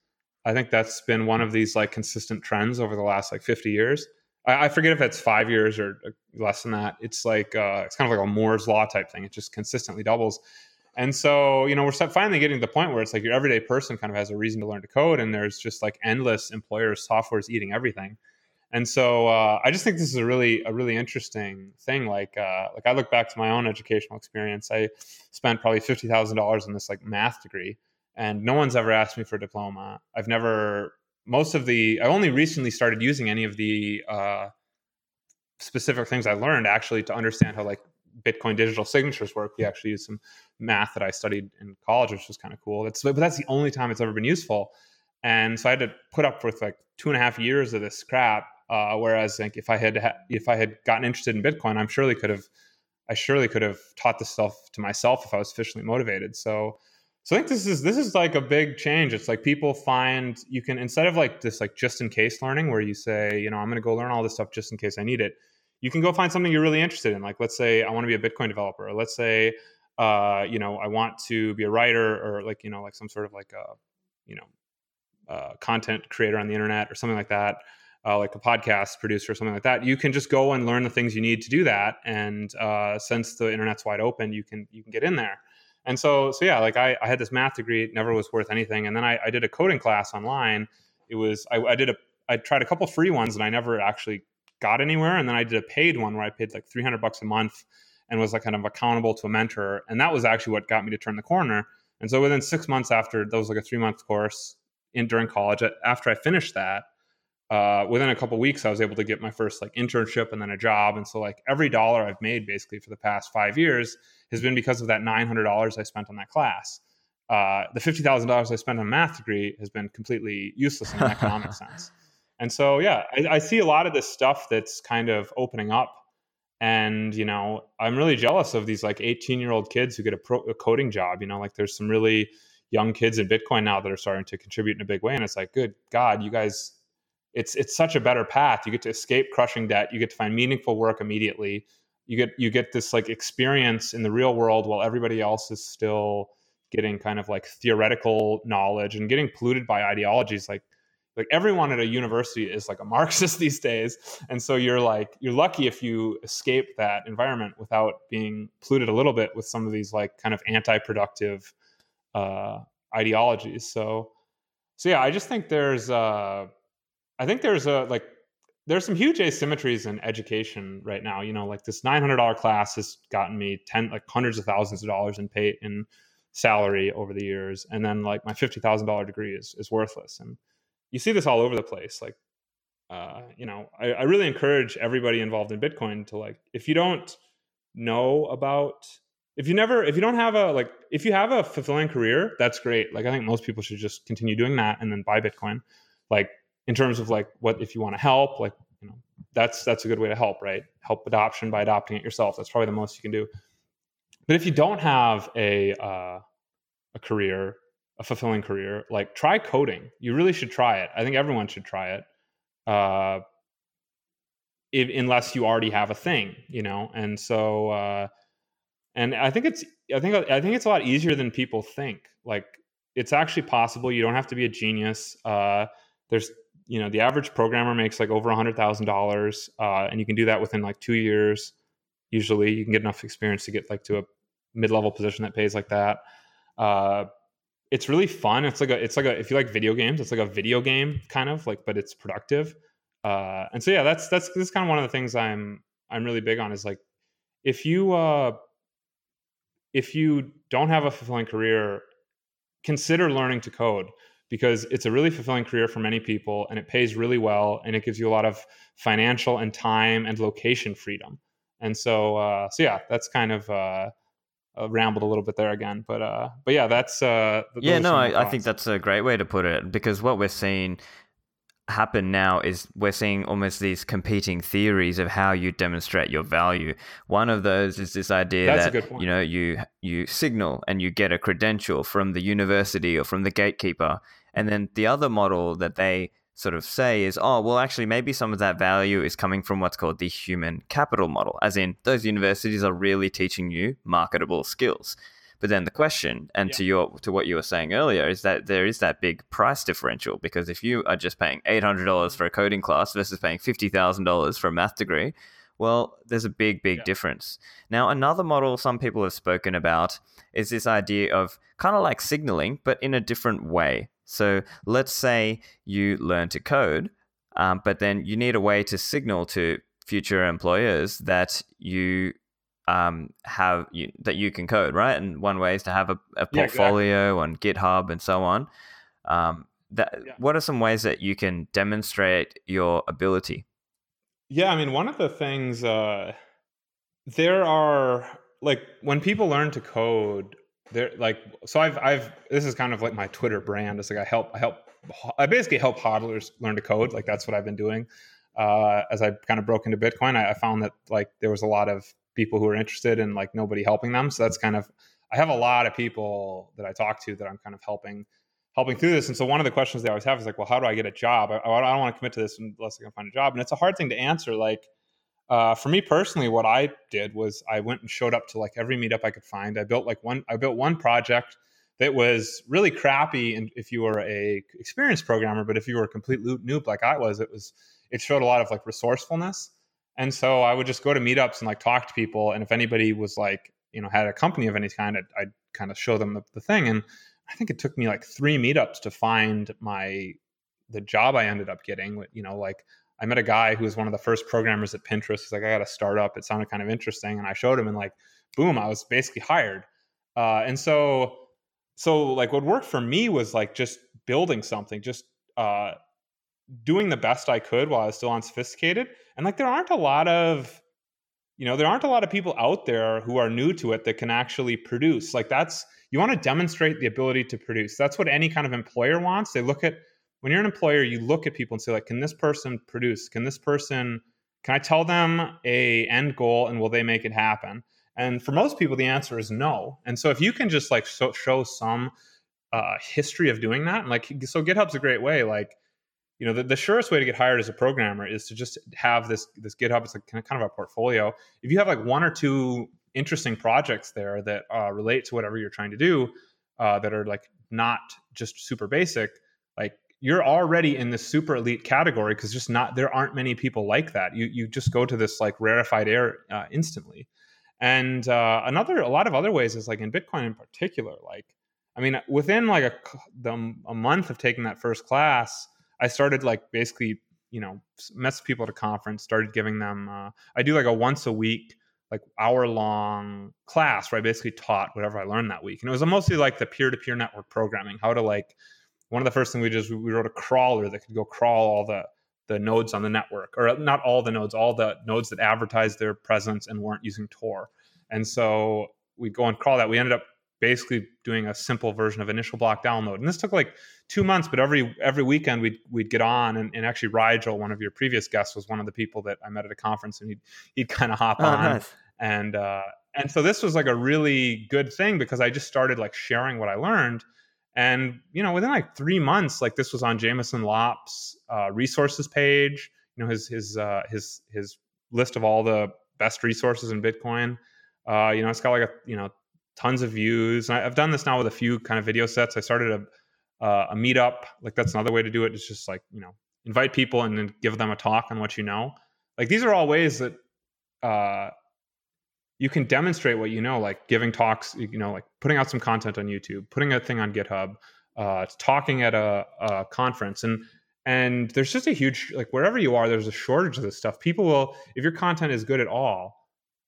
I think that's been one of these like consistent trends over the last like 50 years. I, I forget if it's five years or uh, less than that. It's like uh, it's kind of like a Moore's law type thing. It just consistently doubles. And so, you know, we're finally getting to the point where it's like your everyday person kind of has a reason to learn to code, and there's just like endless employers, software's eating everything. And so, uh, I just think this is a really, a really interesting thing. Like, uh, like I look back to my own educational experience. I spent probably fifty thousand dollars on this like math degree, and no one's ever asked me for a diploma. I've never. Most of the I only recently started using any of the uh, specific things I learned actually to understand how like Bitcoin digital signatures work. We actually used some math that I studied in college, which was kind of cool. That's but that's the only time it's ever been useful. And so I had to put up with like two and a half years of this crap. Uh, whereas like if I had ha- if I had gotten interested in Bitcoin, I'm surely could have I surely could have taught this stuff to myself if I was sufficiently motivated. So so I think this is this is like a big change. It's like people find you can instead of like this like just in case learning where you say, you know, I'm going to go learn all this stuff just in case I need it. You can go find something you're really interested in. Like let's say I want to be a Bitcoin developer. Or let's say uh, you know, I want to be a writer or like, you know, like some sort of like a, you know, uh, content creator on the internet or something like that. Uh, like a podcast producer or something like that, you can just go and learn the things you need to do that. And uh, since the internet's wide open, you can you can get in there. And so, so yeah, like I, I had this math degree, it never was worth anything. And then I, I did a coding class online. It was, I, I did a, I tried a couple free ones and I never actually got anywhere. And then I did a paid one where I paid like 300 bucks a month and was like kind of accountable to a mentor. And that was actually what got me to turn the corner. And so within six months after, that was like a three month course in during college. After I finished that, uh, within a couple weeks, I was able to get my first like internship and then a job. And so like every dollar I've made basically for the past five years has been because of that nine hundred dollars I spent on that class. Uh, the fifty thousand dollars I spent on a math degree has been completely useless in an economic sense. And so yeah, I, I see a lot of this stuff that's kind of opening up. And you know, I'm really jealous of these like 18 year old kids who get a, pro, a coding job. You know, like there's some really young kids in Bitcoin now that are starting to contribute in a big way. And it's like, good God, you guys it's it's such a better path. You get to escape crushing debt. You get to find meaningful work immediately. You get you get this like experience in the real world while everybody else is still getting kind of like theoretical knowledge and getting polluted by ideologies like like everyone at a university is like a marxist these days and so you're like you're lucky if you escape that environment without being polluted a little bit with some of these like kind of anti-productive uh, ideologies so so yeah i just think there's uh I think there's a like there's some huge asymmetries in education right now. You know, like this nine hundred dollar class has gotten me ten like hundreds of thousands of dollars in pay in salary over the years, and then like my fifty thousand dollar degree is is worthless. And you see this all over the place. Like uh, you know, I, I really encourage everybody involved in Bitcoin to like, if you don't know about, if you never, if you don't have a like, if you have a fulfilling career, that's great. Like, I think most people should just continue doing that and then buy Bitcoin. Like, in terms of like, what if you want to help, like, you know, that's that's a good way to help, right? Help adoption by adopting it yourself. That's probably the most you can do. But if you don't have a uh, a career, a fulfilling career, like try coding. You really should try it. I think everyone should try it uh, if, unless you already have a thing, you know. And so, uh, and I think it's, I think, I think it's a lot easier than people think. Like, it's actually possible. You don't have to be a genius. Uh, there's, you know, the average programmer makes like over a hundred thousand uh, dollars, and you can do that within like two years. Usually, you can get enough experience to get like to a mid-level position that pays like that. Uh, it's really fun. It's like a it's like a if you like video games, it's like a video game kind of like, but it's productive. Uh, and so yeah, that's that's this kind of one of the things I'm I'm really big on is like if you uh, if you don't have a fulfilling career, consider learning to code because it's a really fulfilling career for many people and it pays really well and it gives you a lot of financial and time and location freedom. And so uh, so yeah, that's kind of uh, uh, rambled a little bit there again, but uh, but yeah, that's uh,
yeah. No, I, I, think that's a great way to put it because what we're seeing happen now is we're seeing almost these competing theories of how you demonstrate your value. One of those is this idea that's that you know you you signal and you get a credential from the university or from the gatekeeper, and then the other model that they sort of say is, oh, well, actually, maybe some of that value is coming from what's called the human capital model, as in those universities are really teaching you marketable skills. But then the question, and yeah. to your to what you were saying earlier, is that there is that big price differential because if you are just paying eight hundred dollars for a coding class versus paying fifty thousand dollars for a math degree, well, there's a big, big yeah. difference. Now, another model some people have spoken about is this idea of kind of like signaling, but in a different way. So let's say you learn to code, um, but then you need a way to signal to future employers that you um, have you, that you can code, right? And one way is to have a, a portfolio yeah, exactly. on GitHub and so on. Um, that, yeah. What are some ways that you can demonstrate your ability?
Yeah, I mean, one of the things uh, there are like when people learn to code, there like so i've i've this is kind of like my twitter brand. It's like i help i help i basically help hodlers learn to code. Like that's what i've been doing. Uh, as i kind of broke into bitcoin I, I, found that like there was a lot of people who are interested and like nobody helping them. So that's kind of i have a lot of people that i talk to that i'm kind of helping helping through this. And so one of the questions they always have is like well how do i get a job? I, I don't want to commit to this unless i can find a job. And it's a hard thing to answer. Like uh, for me personally, what I did was I went and showed up to like every meetup I could find. I built like one. I built one project that was really crappy, and if you were a experienced programmer, but if you were a complete noob like I was, it was it showed a lot of like resourcefulness. And so I would just go to meetups and like talk to people, and if anybody was like you know had a company of any kind, I'd, I'd kind of show them the, the thing. And I think it took me like three meetups to find my the job I ended up getting. You know, like I met a guy who was one of the first programmers at Pinterest. He's like, I got a startup. It sounded kind of interesting. And I showed him and like, boom, I was basically hired. Uh, and so, so like what worked for me was like just building something, just uh, doing the best I could while I was still unsophisticated. And like, there aren't a lot of, you know, there aren't a lot of people out there who are new to it that can actually produce. Like that's, you want to demonstrate the ability to produce. That's what any kind of employer wants. They look at when you're an employer, you look at people and say, like, can this person produce? Can this person, can I tell them a end goal and will they make it happen? And for most people, the answer is no. And so if you can just like show some uh, history of doing that, and like, so GitHub's a great way. Like, you know, the, the surest way to get hired as a programmer is to just have this this GitHub. It's like kind of a portfolio. If you have like one or two interesting projects there that uh, relate to whatever you're trying to do, uh, that are like not just super basic, like you're already in the super elite category because just not there aren't many people like that. You you just go to this like rarefied air uh, instantly. And uh, another a lot of other ways is like in Bitcoin in particular. Like I mean, within like a the, a month of taking that first class, I started like basically you know mess people at a conference, started giving them. Uh, I do like a once a week like hour long class where I basically taught whatever I learned that week, and it was mostly like the peer to peer network programming, how to like one of the first things we did is we wrote a crawler that could go crawl all the the nodes on the network, or not all the nodes, all the nodes that advertised their presence and weren't using Tor. And so we go and crawl that. We ended up basically doing a simple version of initial block download. And this took like two months, but every every weekend we'd we'd get on and, and actually Rigel, one of your previous guests, was one of the people that I met at a conference and he'd he'd kind of hop oh, on. Nice. And uh and so this was like a really good thing because I just started like sharing what I learned. And you know, within like three months, like this was on Jameson Lopp's uh, resources page. You know, his his uh, his his list of all the best resources in Bitcoin. Uh, you know, it's got like a you know tons of views. And I've done this now with a few kind of video sets. I started a uh, a meetup. Like that's another way to do it. It's just like you know invite people and then give them a talk on what you know. Like these are all ways that uh, you can demonstrate what you know, like giving talks. You know, like putting out some content on YouTube, putting a thing on GitHub, uh, talking at a, a conference, and and there's just a huge like wherever you are, there's a shortage of this stuff. People will if your content is good at all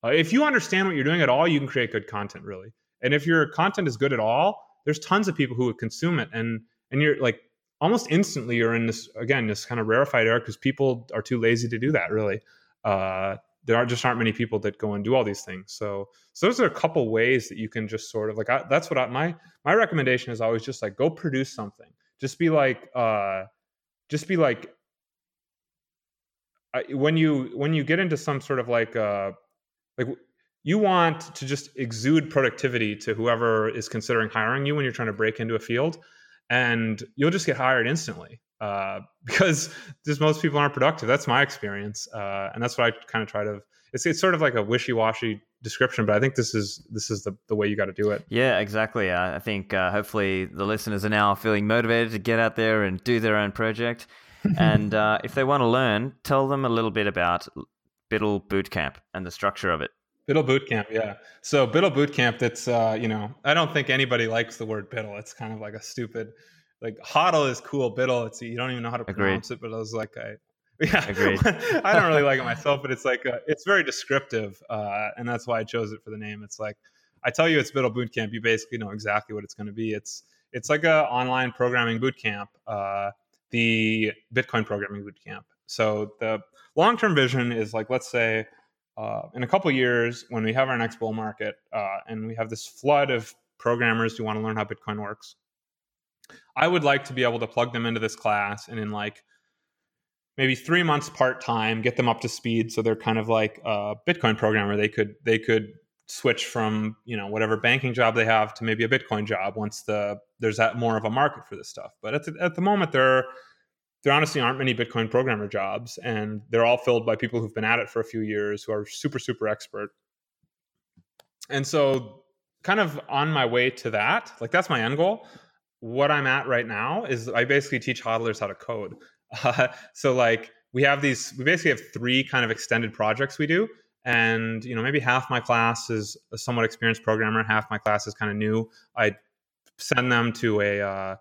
uh, if you understand what you're doing at all, you can create good content, really. And if your content is good at all, there's tons of people who would consume it, and and you're like almost instantly you're in this again this kind of rarefied era because people are too lazy to do that. Really, uh, there are just aren't many people that go and do all these things. So so those are a couple ways that you can just sort of like I, that's what I, my my recommendation is always just like go produce something. Just be like uh, just be like when you when you get into some sort of like uh like you want to just exude productivity to whoever is considering hiring you when you're trying to break into a field and you'll just get hired instantly uh, because just most people aren't productive. That's my experience uh, and that's what i kind of try to it's, it's sort of like a wishy-washy description but i think this is this is the, the way you got to do it.
Yeah exactly uh, i think uh, hopefully the listeners are now feeling motivated to get out there and do their own project. And uh, if they want to learn tell them a little bit about BUIDL Bootcamp and the structure of it.
BUIDL Bootcamp, yeah. So BUIDL Bootcamp, that's uh, you know, I don't think anybody likes the word BUIDL. It's kind of like a stupid, like HODL is cool. BUIDL, it's you don't even know how to pronounce Agreed. it, but I was like, I, yeah, Agreed. I don't really like it myself, but it's like a, it's very descriptive, uh, and that's why I chose it for the name. It's like I tell you, it's BUIDL Bootcamp. You basically know exactly what it's going to be. It's it's like a online programming bootcamp, uh, the Bitcoin programming bootcamp. So the long term vision is like, let's say, uh, in a couple years when we have our next bull market uh, and we have this flood of programmers who want to learn how Bitcoin works, I would like to be able to plug them into this class and in like maybe three months part time, get them up to speed so they're kind of like a Bitcoin programmer. They could they could switch from you know whatever banking job they have to maybe a Bitcoin job once the there's that more of a market for this stuff. But at the, at the moment they're there honestly aren't many Bitcoin programmer jobs, and they're all filled by people who've been at it for a few years who are super, super expert. And so, kind of on my way to that, like that's my end goal. What I'm at right now is I basically teach hodlers how to code. Uh, so, like, we have these, we basically have three kind of extended projects we do. And, you know, maybe half my class is a somewhat experienced programmer, half my class is kind of new. I send them to a, uh,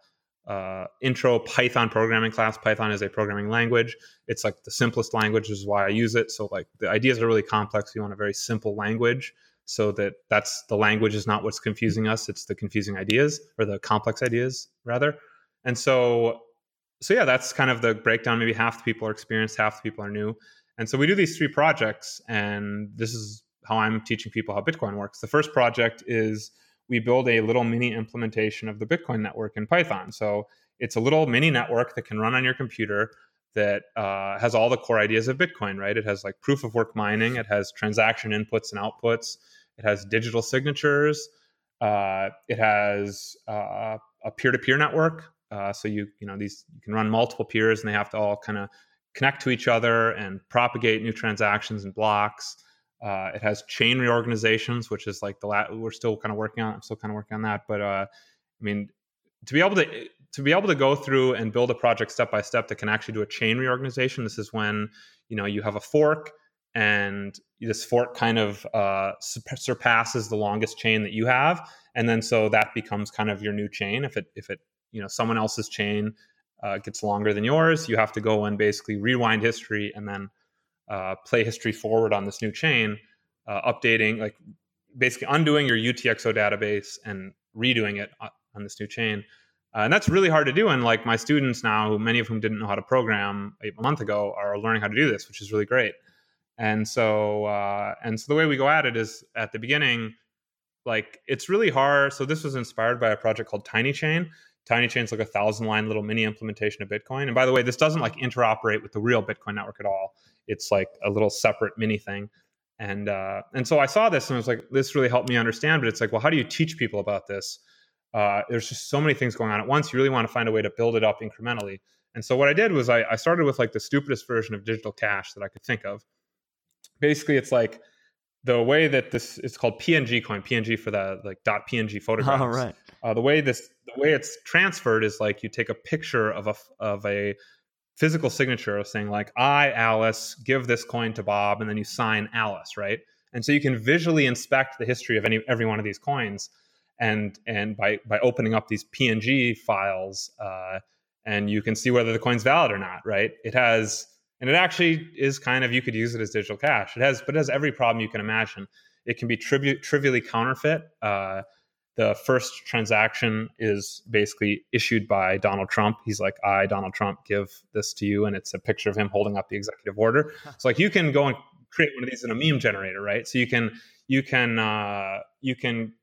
uh, intro Python programming class. Python is a programming language. It's like the simplest language, is why I use it. So like the ideas are really complex. You want a very simple language so that that's the language is not what's confusing us. It's the confusing ideas or the complex ideas rather. And so, so yeah, that's kind of the breakdown. Maybe half the people are experienced, half the people are new. And so we do these three projects, and this is how I'm teaching people how Bitcoin works. The first project is we build a little mini implementation of the Bitcoin network in Python. So it's a little mini network that can run on your computer that uh, has all the core ideas of Bitcoin, right? It has like proof of work mining, it has transaction inputs and outputs, it has digital signatures, uh, it has uh, a peer-to-peer network. Uh, so you you know these you can run multiple peers and they have to all kind of connect to each other and propagate new transactions and blocks. Uh, it has chain reorganizations, which is like the la- we're still kind of working on. I'm still kind of working on that, but uh, I mean, to be able to to be able to go through and build a project step by step that can actually do a chain reorganization. This is when you know you have a fork, and this fork kind of uh, surpasses the longest chain that you have, and then so that becomes kind of your new chain. If it if it you know someone else's chain uh, gets longer than yours, you have to go and basically rewind history and then uh, play history forward on this new chain, uh, updating, like basically undoing your UTXO database and redoing it on this new chain. Uh, and that's really hard to do. And like my students now, many of whom didn't know how to program a month ago, are learning how to do this, which is really great. And so, uh, and so the way we go at it is at the beginning, like it's really hard. So this was inspired by a project called TinyChain. TinyChain's like a thousand line little mini implementation of Bitcoin. And by the way, this doesn't like interoperate with the real Bitcoin network at all. It's like a little separate mini thing. And uh, and so I saw this and I was like, this really helped me understand. But it's like, well, how do you teach people about this? uh, there's just so many things going on at once. You really want to find a way to build it up incrementally. And so what I did was I, I started with like the stupidest version of digital cash that I could think of. Basically, it's like the way that this it's called PNG coin, PNG for the like dot PNG photographs.
Oh, right.
Uh, the way this the way it's transferred is like you take a picture of a of a physical signature of saying like I Alice give this coin to Bob, and then you sign Alice, right? And so you can visually inspect the history of any every one of these coins and and by by opening up these PNG files, uh, and you can see whether the coin's valid or not. Right? It has, and it actually is kind of you could use it as digital cash. It has, but it has every problem you can imagine. It can be trivi- trivially counterfeit. Uh, the first transaction is basically issued by Donald Trump. He's like, I, Donald Trump, give this to you. And it's a picture of him holding up the executive order. So like you can go and create one of these in a meme generator, right? So you can, you can, uh, you can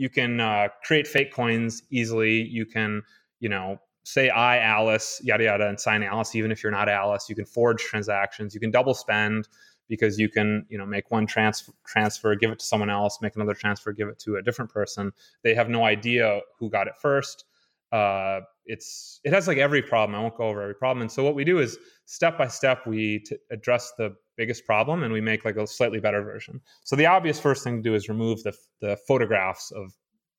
you can uh, create fake coins easily. You can, you know, say I Alice, yada yada, and sign Alice, even if you're not Alice. You can forge transactions. You can double spend because you can, you know, make one transfer, transfer, give it to someone else, make another transfer, give it to a different person. They have no idea who got it first. Uh, it's it has like every problem. I won't go over every problem. And so what we do is step by step we t- address the biggest problem and we make like a slightly better version. So the obvious first thing to do is remove the, the photographs of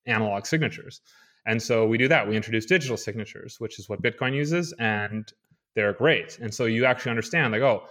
analog signatures. And so we do that. We introduce digital signatures, which is what Bitcoin uses, and they're great. And so you actually understand, like, oh,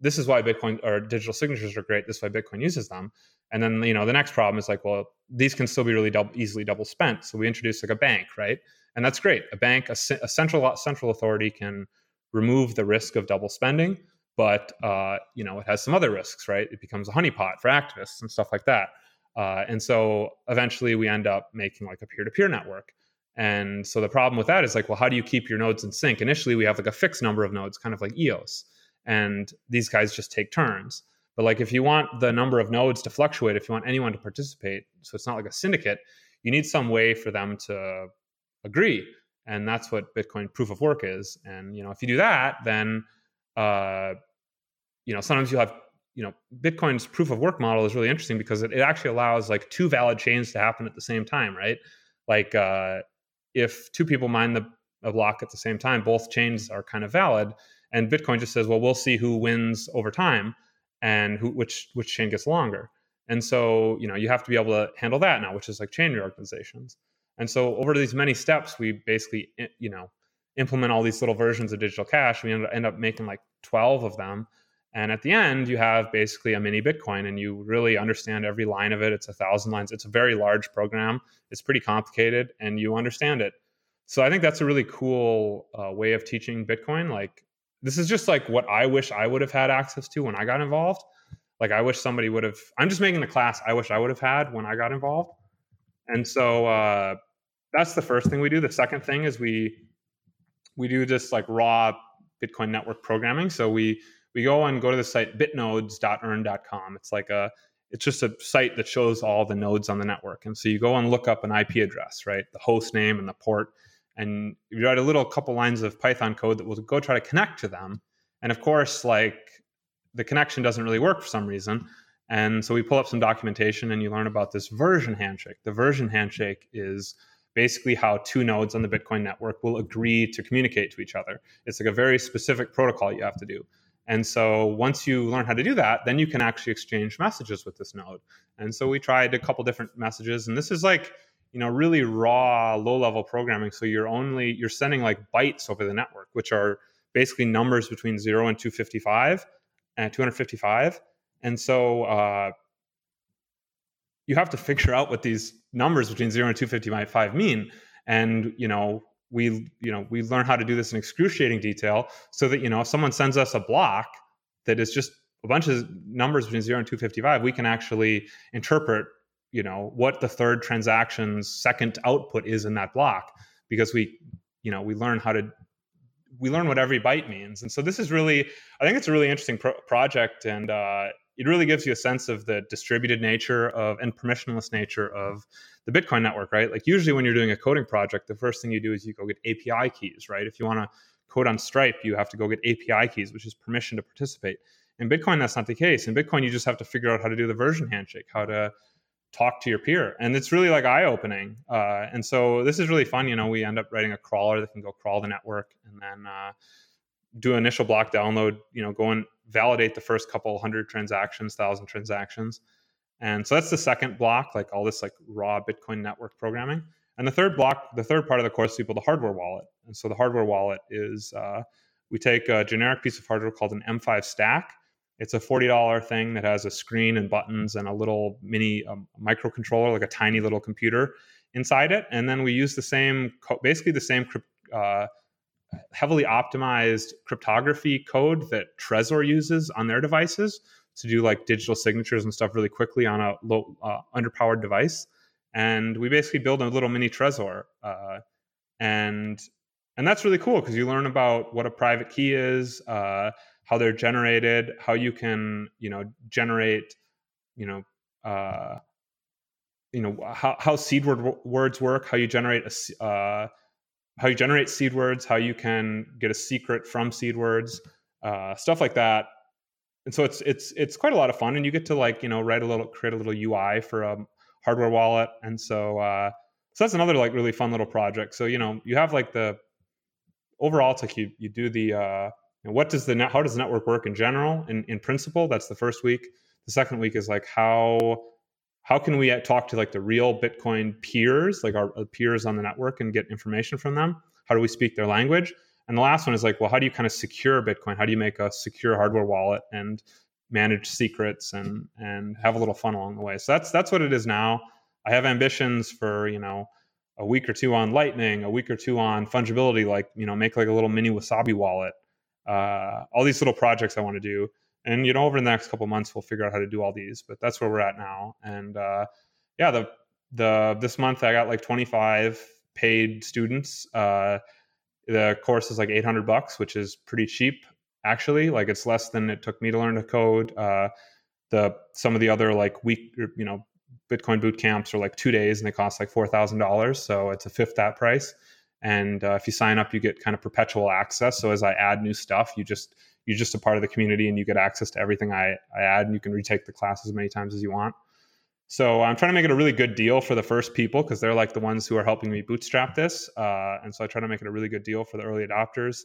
this is why Bitcoin or digital signatures are great. This is why Bitcoin uses them. And then you know the next problem is like, well, these can still be really double, easily double spent. So we introduce like a bank, right? And that's great. A bank, a, a central central authority can remove the risk of double spending but uh, you know it has some other risks, right? It becomes a honeypot for activists and stuff like that. Uh, and so eventually we end up making like a peer-to-peer network. And so the problem with that is like, well, how do you keep your nodes in sync? Initially, we have like a fixed number of nodes, kind of like EOS, and these guys just take turns. But like, if you want the number of nodes to fluctuate, if you want anyone to participate, so it's not like a syndicate, you need some way for them to agree, and that's what Bitcoin proof of work is. And you know, if you do that, then uh, you know, sometimes you'll have, you know, Bitcoin's proof of work model is really interesting because it, it actually allows like two valid chains to happen at the same time, right? Like uh, if two people mine the a block at the same time, both chains are kind of valid. And Bitcoin just says, well, we'll see who wins over time and who which which chain gets longer. And so, you know, you have to be able to handle that now, which is like chain reorganizations. And so over these many steps, we basically, you know, implement all these little versions of digital cash. We end up making like 12 of them. And at the end, you have basically a mini Bitcoin and you really understand every line of it. It's a thousand lines. It's a very large program. It's pretty complicated and you understand it. So I think that's a really cool uh, way of teaching Bitcoin. Like, this is just like what I wish I would have had access to when I got involved. Like, I wish somebody would have, I'm just making the class I wish I would have had when I got involved. And so uh, that's the first thing we do. The second thing is we we do just like raw Bitcoin network programming. So we we go and go to the site bitnodes.earn.com. It's like a it's just a site that shows all the nodes on the network. And so you go and look up an IP address, right? The host name and the port. And you write a little couple lines of Python code that will go try to connect to them. And of course, like the connection doesn't really work for some reason. And so we pull up some documentation and you learn about this version handshake. The version handshake is basically how two nodes on the Bitcoin network will agree to communicate to each other. It's like a very specific protocol you have to do. And so once you learn how to do that, then you can actually exchange messages with this node. And so we tried a couple different messages, and this is like you know really raw, low-level programming. So you're only you're sending like bytes over the network, which are basically numbers between zero and 255 and 255. And so uh, you have to figure out what these numbers between 0 and 255 mean and you know we you know we learn how to do this in excruciating detail so that you know if someone sends us a block that is just a bunch of numbers between 0 and 255 we can actually interpret you know what the third transaction's second output is in that block because we you know we learn how to we learn what every byte means. And so this is really i think it's a really interesting pro- project and uh, it really gives you a sense of the distributed nature of and permissionless nature of the bitcoin network right? Like usually when you're doing a coding project the first thing you do is you go get api keys right? If you want to code on stripe you have to go get api keys which is permission to participate. In bitcoin that's not the case. In bitcoin you just have to figure out how to do the version handshake how to talk to your peer. And it's really like eye opening uh, and so this is really fun you know we end up writing a crawler that can go crawl the network and then uh, do initial block download you know go and validate the first couple hundred transactions thousand transactions. And so that's the second block like all this like raw bitcoin network programming. And the third block the third part of the course build a hardware wallet. And so the hardware wallet is uh, we take a generic piece of hardware called an M5Stack it's a $40 thing that has a screen and buttons and a little mini um, microcontroller, like a tiny little computer inside it. And then we use the same, basically the same uh, heavily optimized cryptography code that Trezor uses on their devices to do like digital signatures and stuff really quickly on a low uh, underpowered device. And we basically build a little mini Trezor. Uh, and and that's really cool because you learn about what a private key is, uh, how they're generated, how you can, you know, generate, you know, uh, you know how, how seed word words work, how you generate a, uh, how you generate seed words, how you can get a secret from seed words, uh, stuff like that. And so it's it's it's quite a lot of fun, and you get to like you know write a little create a little UI for a hardware wallet, and so uh, so that's another like really fun little project. So you know you have like the overall it's like you you do the uh, and what does the net, how does the network work in general? In, in principle, that's the first week. The second week is like how how can we talk to like the real Bitcoin peers, like our uh, peers on the network, and get information from them? How do we speak their language? And the last one is like, well, how do you kind of secure Bitcoin? How do you make a secure hardware wallet and manage secrets and and have a little fun along the way? So that's that's what it is now. I have ambitions for you know a week or two on Lightning, a week or two on fungibility, like you know make like a little mini Wasabi wallet uh, all these little projects I want to do. And you know, over the next couple months, we'll figure out how to do all these. But that's where we're at now. And uh, yeah, the the this month I got like 25 paid students. Uh, the course is like 800 bucks, which is pretty cheap actually. Like it's less than it took me to learn to code. Uh, the some of the other like week, you know, Bitcoin boot camps are like two days and they cost like four thousand dollars. So it's a fifth that price and uh, if you sign up you get kind of perpetual access. So as i add new stuff you just you're just a part of the community and you get access to everything i, I add and you can retake the class as many times as you want. So i'm trying to make it a really good deal for the first people because they're like the ones who are helping me bootstrap this. Uh, and so i try to make it a really good deal for the early adopters.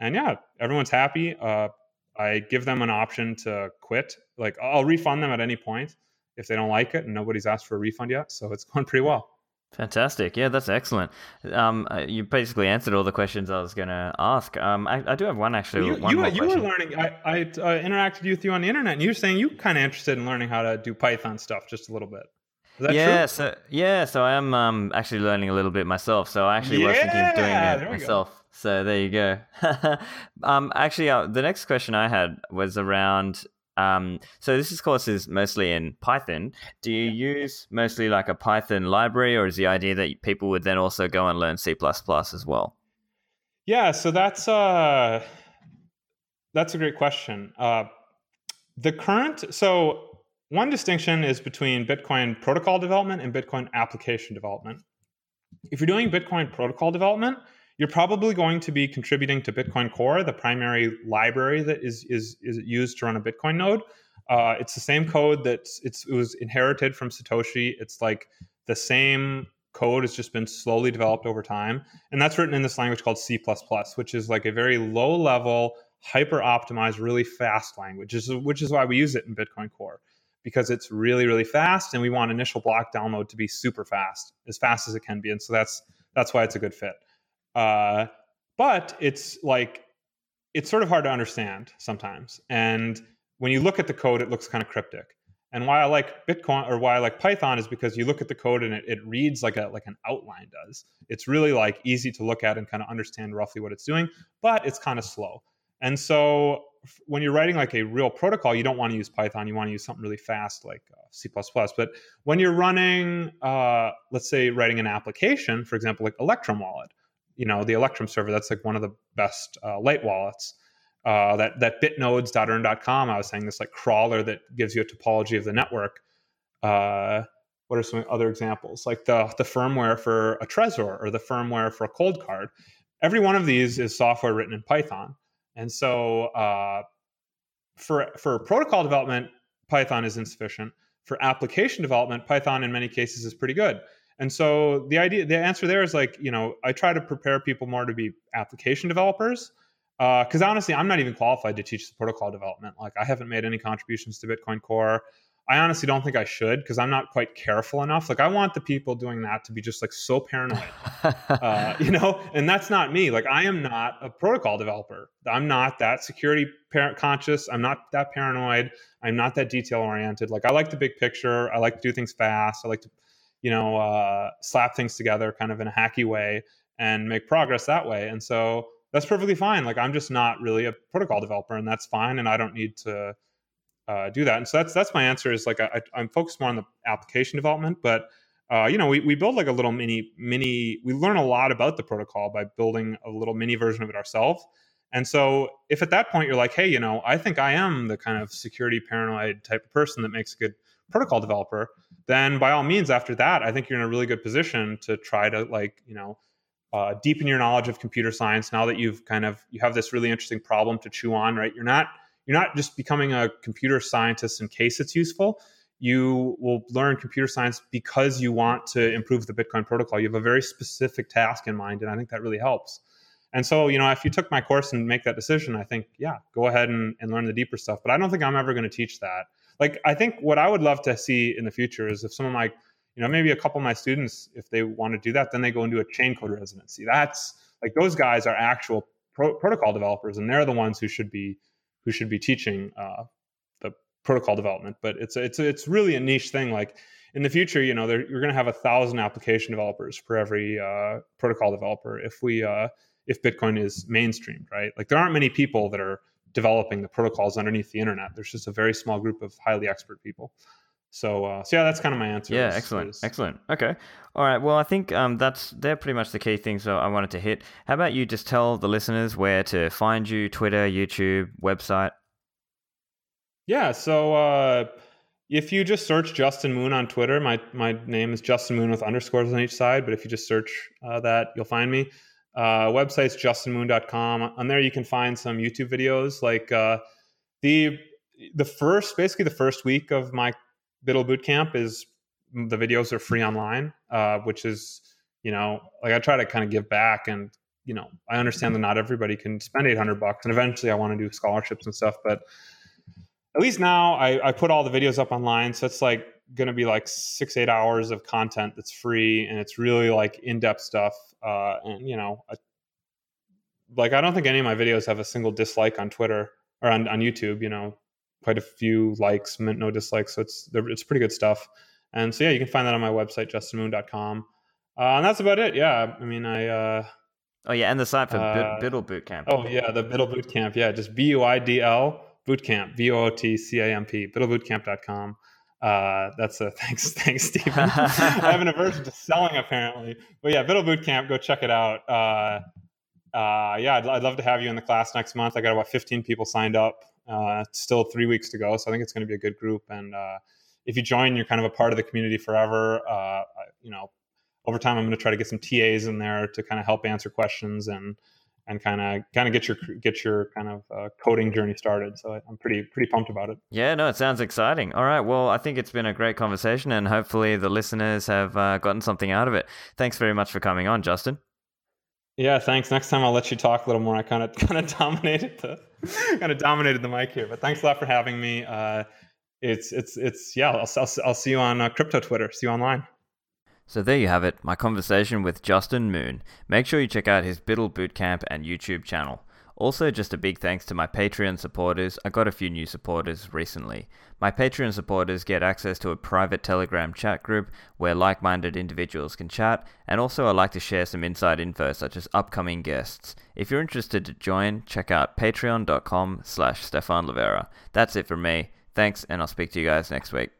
And yeah everyone's happy. Uh, i give them an option to quit. Like i'll refund them at any point if they don't like it and nobody's asked for a refund yet. So it's going pretty well
Fantastic. Yeah, that's excellent. Um, uh, you basically answered all the questions I was going to ask. Um, I, I, do have one actually.
You,
one
you, you were learning. I, I uh, interacted with you on the internet, and you were saying you were kind of interested in learning how to do Python stuff just a little bit.
Is that yeah,
true?
so yeah, so I am um, actually learning a little bit myself. So I actually yeah, was thinking of doing it myself. Go. So there you go. um, actually, uh, the next question I had was around um, so this course is mostly in Python. Do you use mostly like a Python library, or is the idea that people would then also go and learn C as well?
Yeah, so that's uh, that's a great question. Uh, the current so one distinction is between Bitcoin protocol development and Bitcoin application development. If you're doing Bitcoin protocol development, you're probably going to be contributing to Bitcoin Core, the primary library that is is is used to run a Bitcoin node. Uh, it's the same code that it was inherited from Satoshi. It's like the same code has just been slowly developed over time, and that's written in this language called C++, which is like a very low level, hyper optimized, really fast language. Which is, which is why we use it in Bitcoin Core because it's really really fast, and we want initial block download to be super fast, as fast as it can be, and so that's that's why it's a good fit. Uh, but it's like it's sort of hard to understand sometimes. And when you look at the code, it looks kind of cryptic. And why I like Bitcoin or why I like Python is because you look at the code and it, it reads like a like an outline does. It's really like easy to look at and kind of understand roughly what it's doing, but it's kind of slow. And so when you're writing like a real protocol, you don't want to use Python. You want to use something really fast like uh, C++. But when you're running, uh, let's say, writing an application, for example, like Electrum Wallet, you know, the Electrum server, that's like one of the best uh, light wallets. Uh, that that bitnodes.earn.com, I was saying this like crawler that gives you a topology of the network. Uh, what are some other examples? Like the the firmware for a Trezor or the firmware for a Coldcard. Every one of these is software written in Python, and so uh, for for protocol development, Python is insufficient. For application development, Python in many cases is pretty good. And so the idea, the answer there is like, you know, I try to prepare people more to be application developers because uh, honestly, I'm not even qualified to teach the protocol development. Like, I haven't made any contributions to Bitcoin Core. I honestly don't think I should because I'm not quite careful enough. Like, I want the people doing that to be just like so paranoid, uh, you know. And that's not me. Like, I am not a protocol developer. I'm not that security parent conscious. I'm not that paranoid. I'm not that detail oriented. Like, I like the big picture. I like to do things fast. I like to, you know, uh, slap things together kind of in a hacky way and make progress that way. And so that's perfectly fine. Like I'm just not really a protocol developer, and that's fine. And I don't need to uh, do that. And so that's that's my answer. Is like I, am focused more on the application development, but uh, you know we, we build like a little mini mini. We learn a lot about the protocol by building a little mini version of it ourselves. And so if at that point you're like, hey, you know, I think I am the kind of security paranoid type of person that makes a good protocol developer, then by all means, after that, I think you're in a really good position to try to like you know uh, deepen your knowledge of computer science now that you've kind of you have this really interesting problem to chew on right? You're not you're not just becoming a computer scientist in case it's useful. You will learn computer science because you want to improve the bitcoin protocol. You have a very specific task in mind and i think that really helps. And so you know if you took my course and make that decision i think yeah go ahead and, and learn the deeper stuff. But i don't think i'm ever going to teach that like i think what i would love to see in the future is if some of my you know maybe a couple of my students if they want to do that then they go do a Chaincode residency. That's like those guys are actual pro- protocol developers and they're the ones who should be who should be teaching uh, the protocol development. But it's it's it's really a niche thing. Like in the future you know you're going to have a thousand application developers for every uh, protocol developer if we uh, if bitcoin is mainstreamed right? Like there aren't many people that are developing the protocols underneath the internet there's just a very small group of highly expert people so, uh, so yeah, that's kind of my answer.
Yeah, is, excellent, is... excellent. Okay, all right. Well, I think um, that's they're pretty much the key things I wanted to hit. How about you just tell the listeners where to find you? Twitter, YouTube, website.
Yeah. So uh, if you just search Justin Moon on Twitter, my my name is Justin Moon with underscores on each side. But if you just search uh, that, you'll find me. Uh, website's justinmoon.com. On there, you can find some YouTube videos like uh, the the first basically the first week of my BUIDL Bootcamp is the videos are free online, uh, which is you know like I try to kind of give back and you know I understand that not everybody can spend 800 bucks and eventually I want to do scholarships and stuff, but at least now I, I put all the videos up online, so it's like going to be like six eight hours of content that's free and it's really like in-depth stuff uh, and you know I, like i don't think any of my videos have a single dislike on twitter or on, on youtube you know quite a few likes, meant no dislikes. So it's it's pretty good stuff. And so yeah, you can find that on my website, justinmoon.com. Uh, and that's about it. Yeah, I mean, I. Uh,
oh yeah, and the site for uh, BUIDL Bootcamp.
Oh yeah, the BUIDL Bootcamp. Yeah, just B U I D L Bootcamp. V O O T C A M P. BUIDLBootcamp.com. Uh, that's a thanks, thanks, Stephan. I have an aversion to selling apparently, but yeah, BUIDL Bootcamp. Go check it out. Uh, uh, yeah, I'd, I'd, love to have you in the class next month. I got about 15 people signed up. Uh, still three weeks to go, so I think it's going to be a good group. And uh, if you join, you're kind of a part of the community forever. Uh, you know, over time, I'm going to try to get some TAs in there to kind of help answer questions and and kind of kind of get your get your kind of uh, coding journey started. So I'm pretty pretty pumped about it.
Yeah, no, it sounds exciting. All right, well, I think it's been a great conversation, and hopefully the listeners have uh, gotten something out of it. Thanks very much for coming on, Justin.
Yeah, thanks. Next time I'll let you talk a little more. I kind of kind of dominated the kind of dominated the mic here, but thanks a lot for having me. Uh, it's it's it's yeah. I'll I'll, I'll see you on uh, crypto Twitter. See you online.
So there you have it, my conversation with Justin Moon. Make sure you check out his BUIDL Bootcamp and YouTube channel. Also, just a big thanks to my Patreon supporters. I got a few new supporters recently. My Patreon supporters get access to a private Telegram chat group where like minded individuals can chat, and also I like to share some inside info such as upcoming guests. If you're interested to join, check out patreon.com slash Stephan. That's it from me. Thanks, and I'll speak to you guys next week.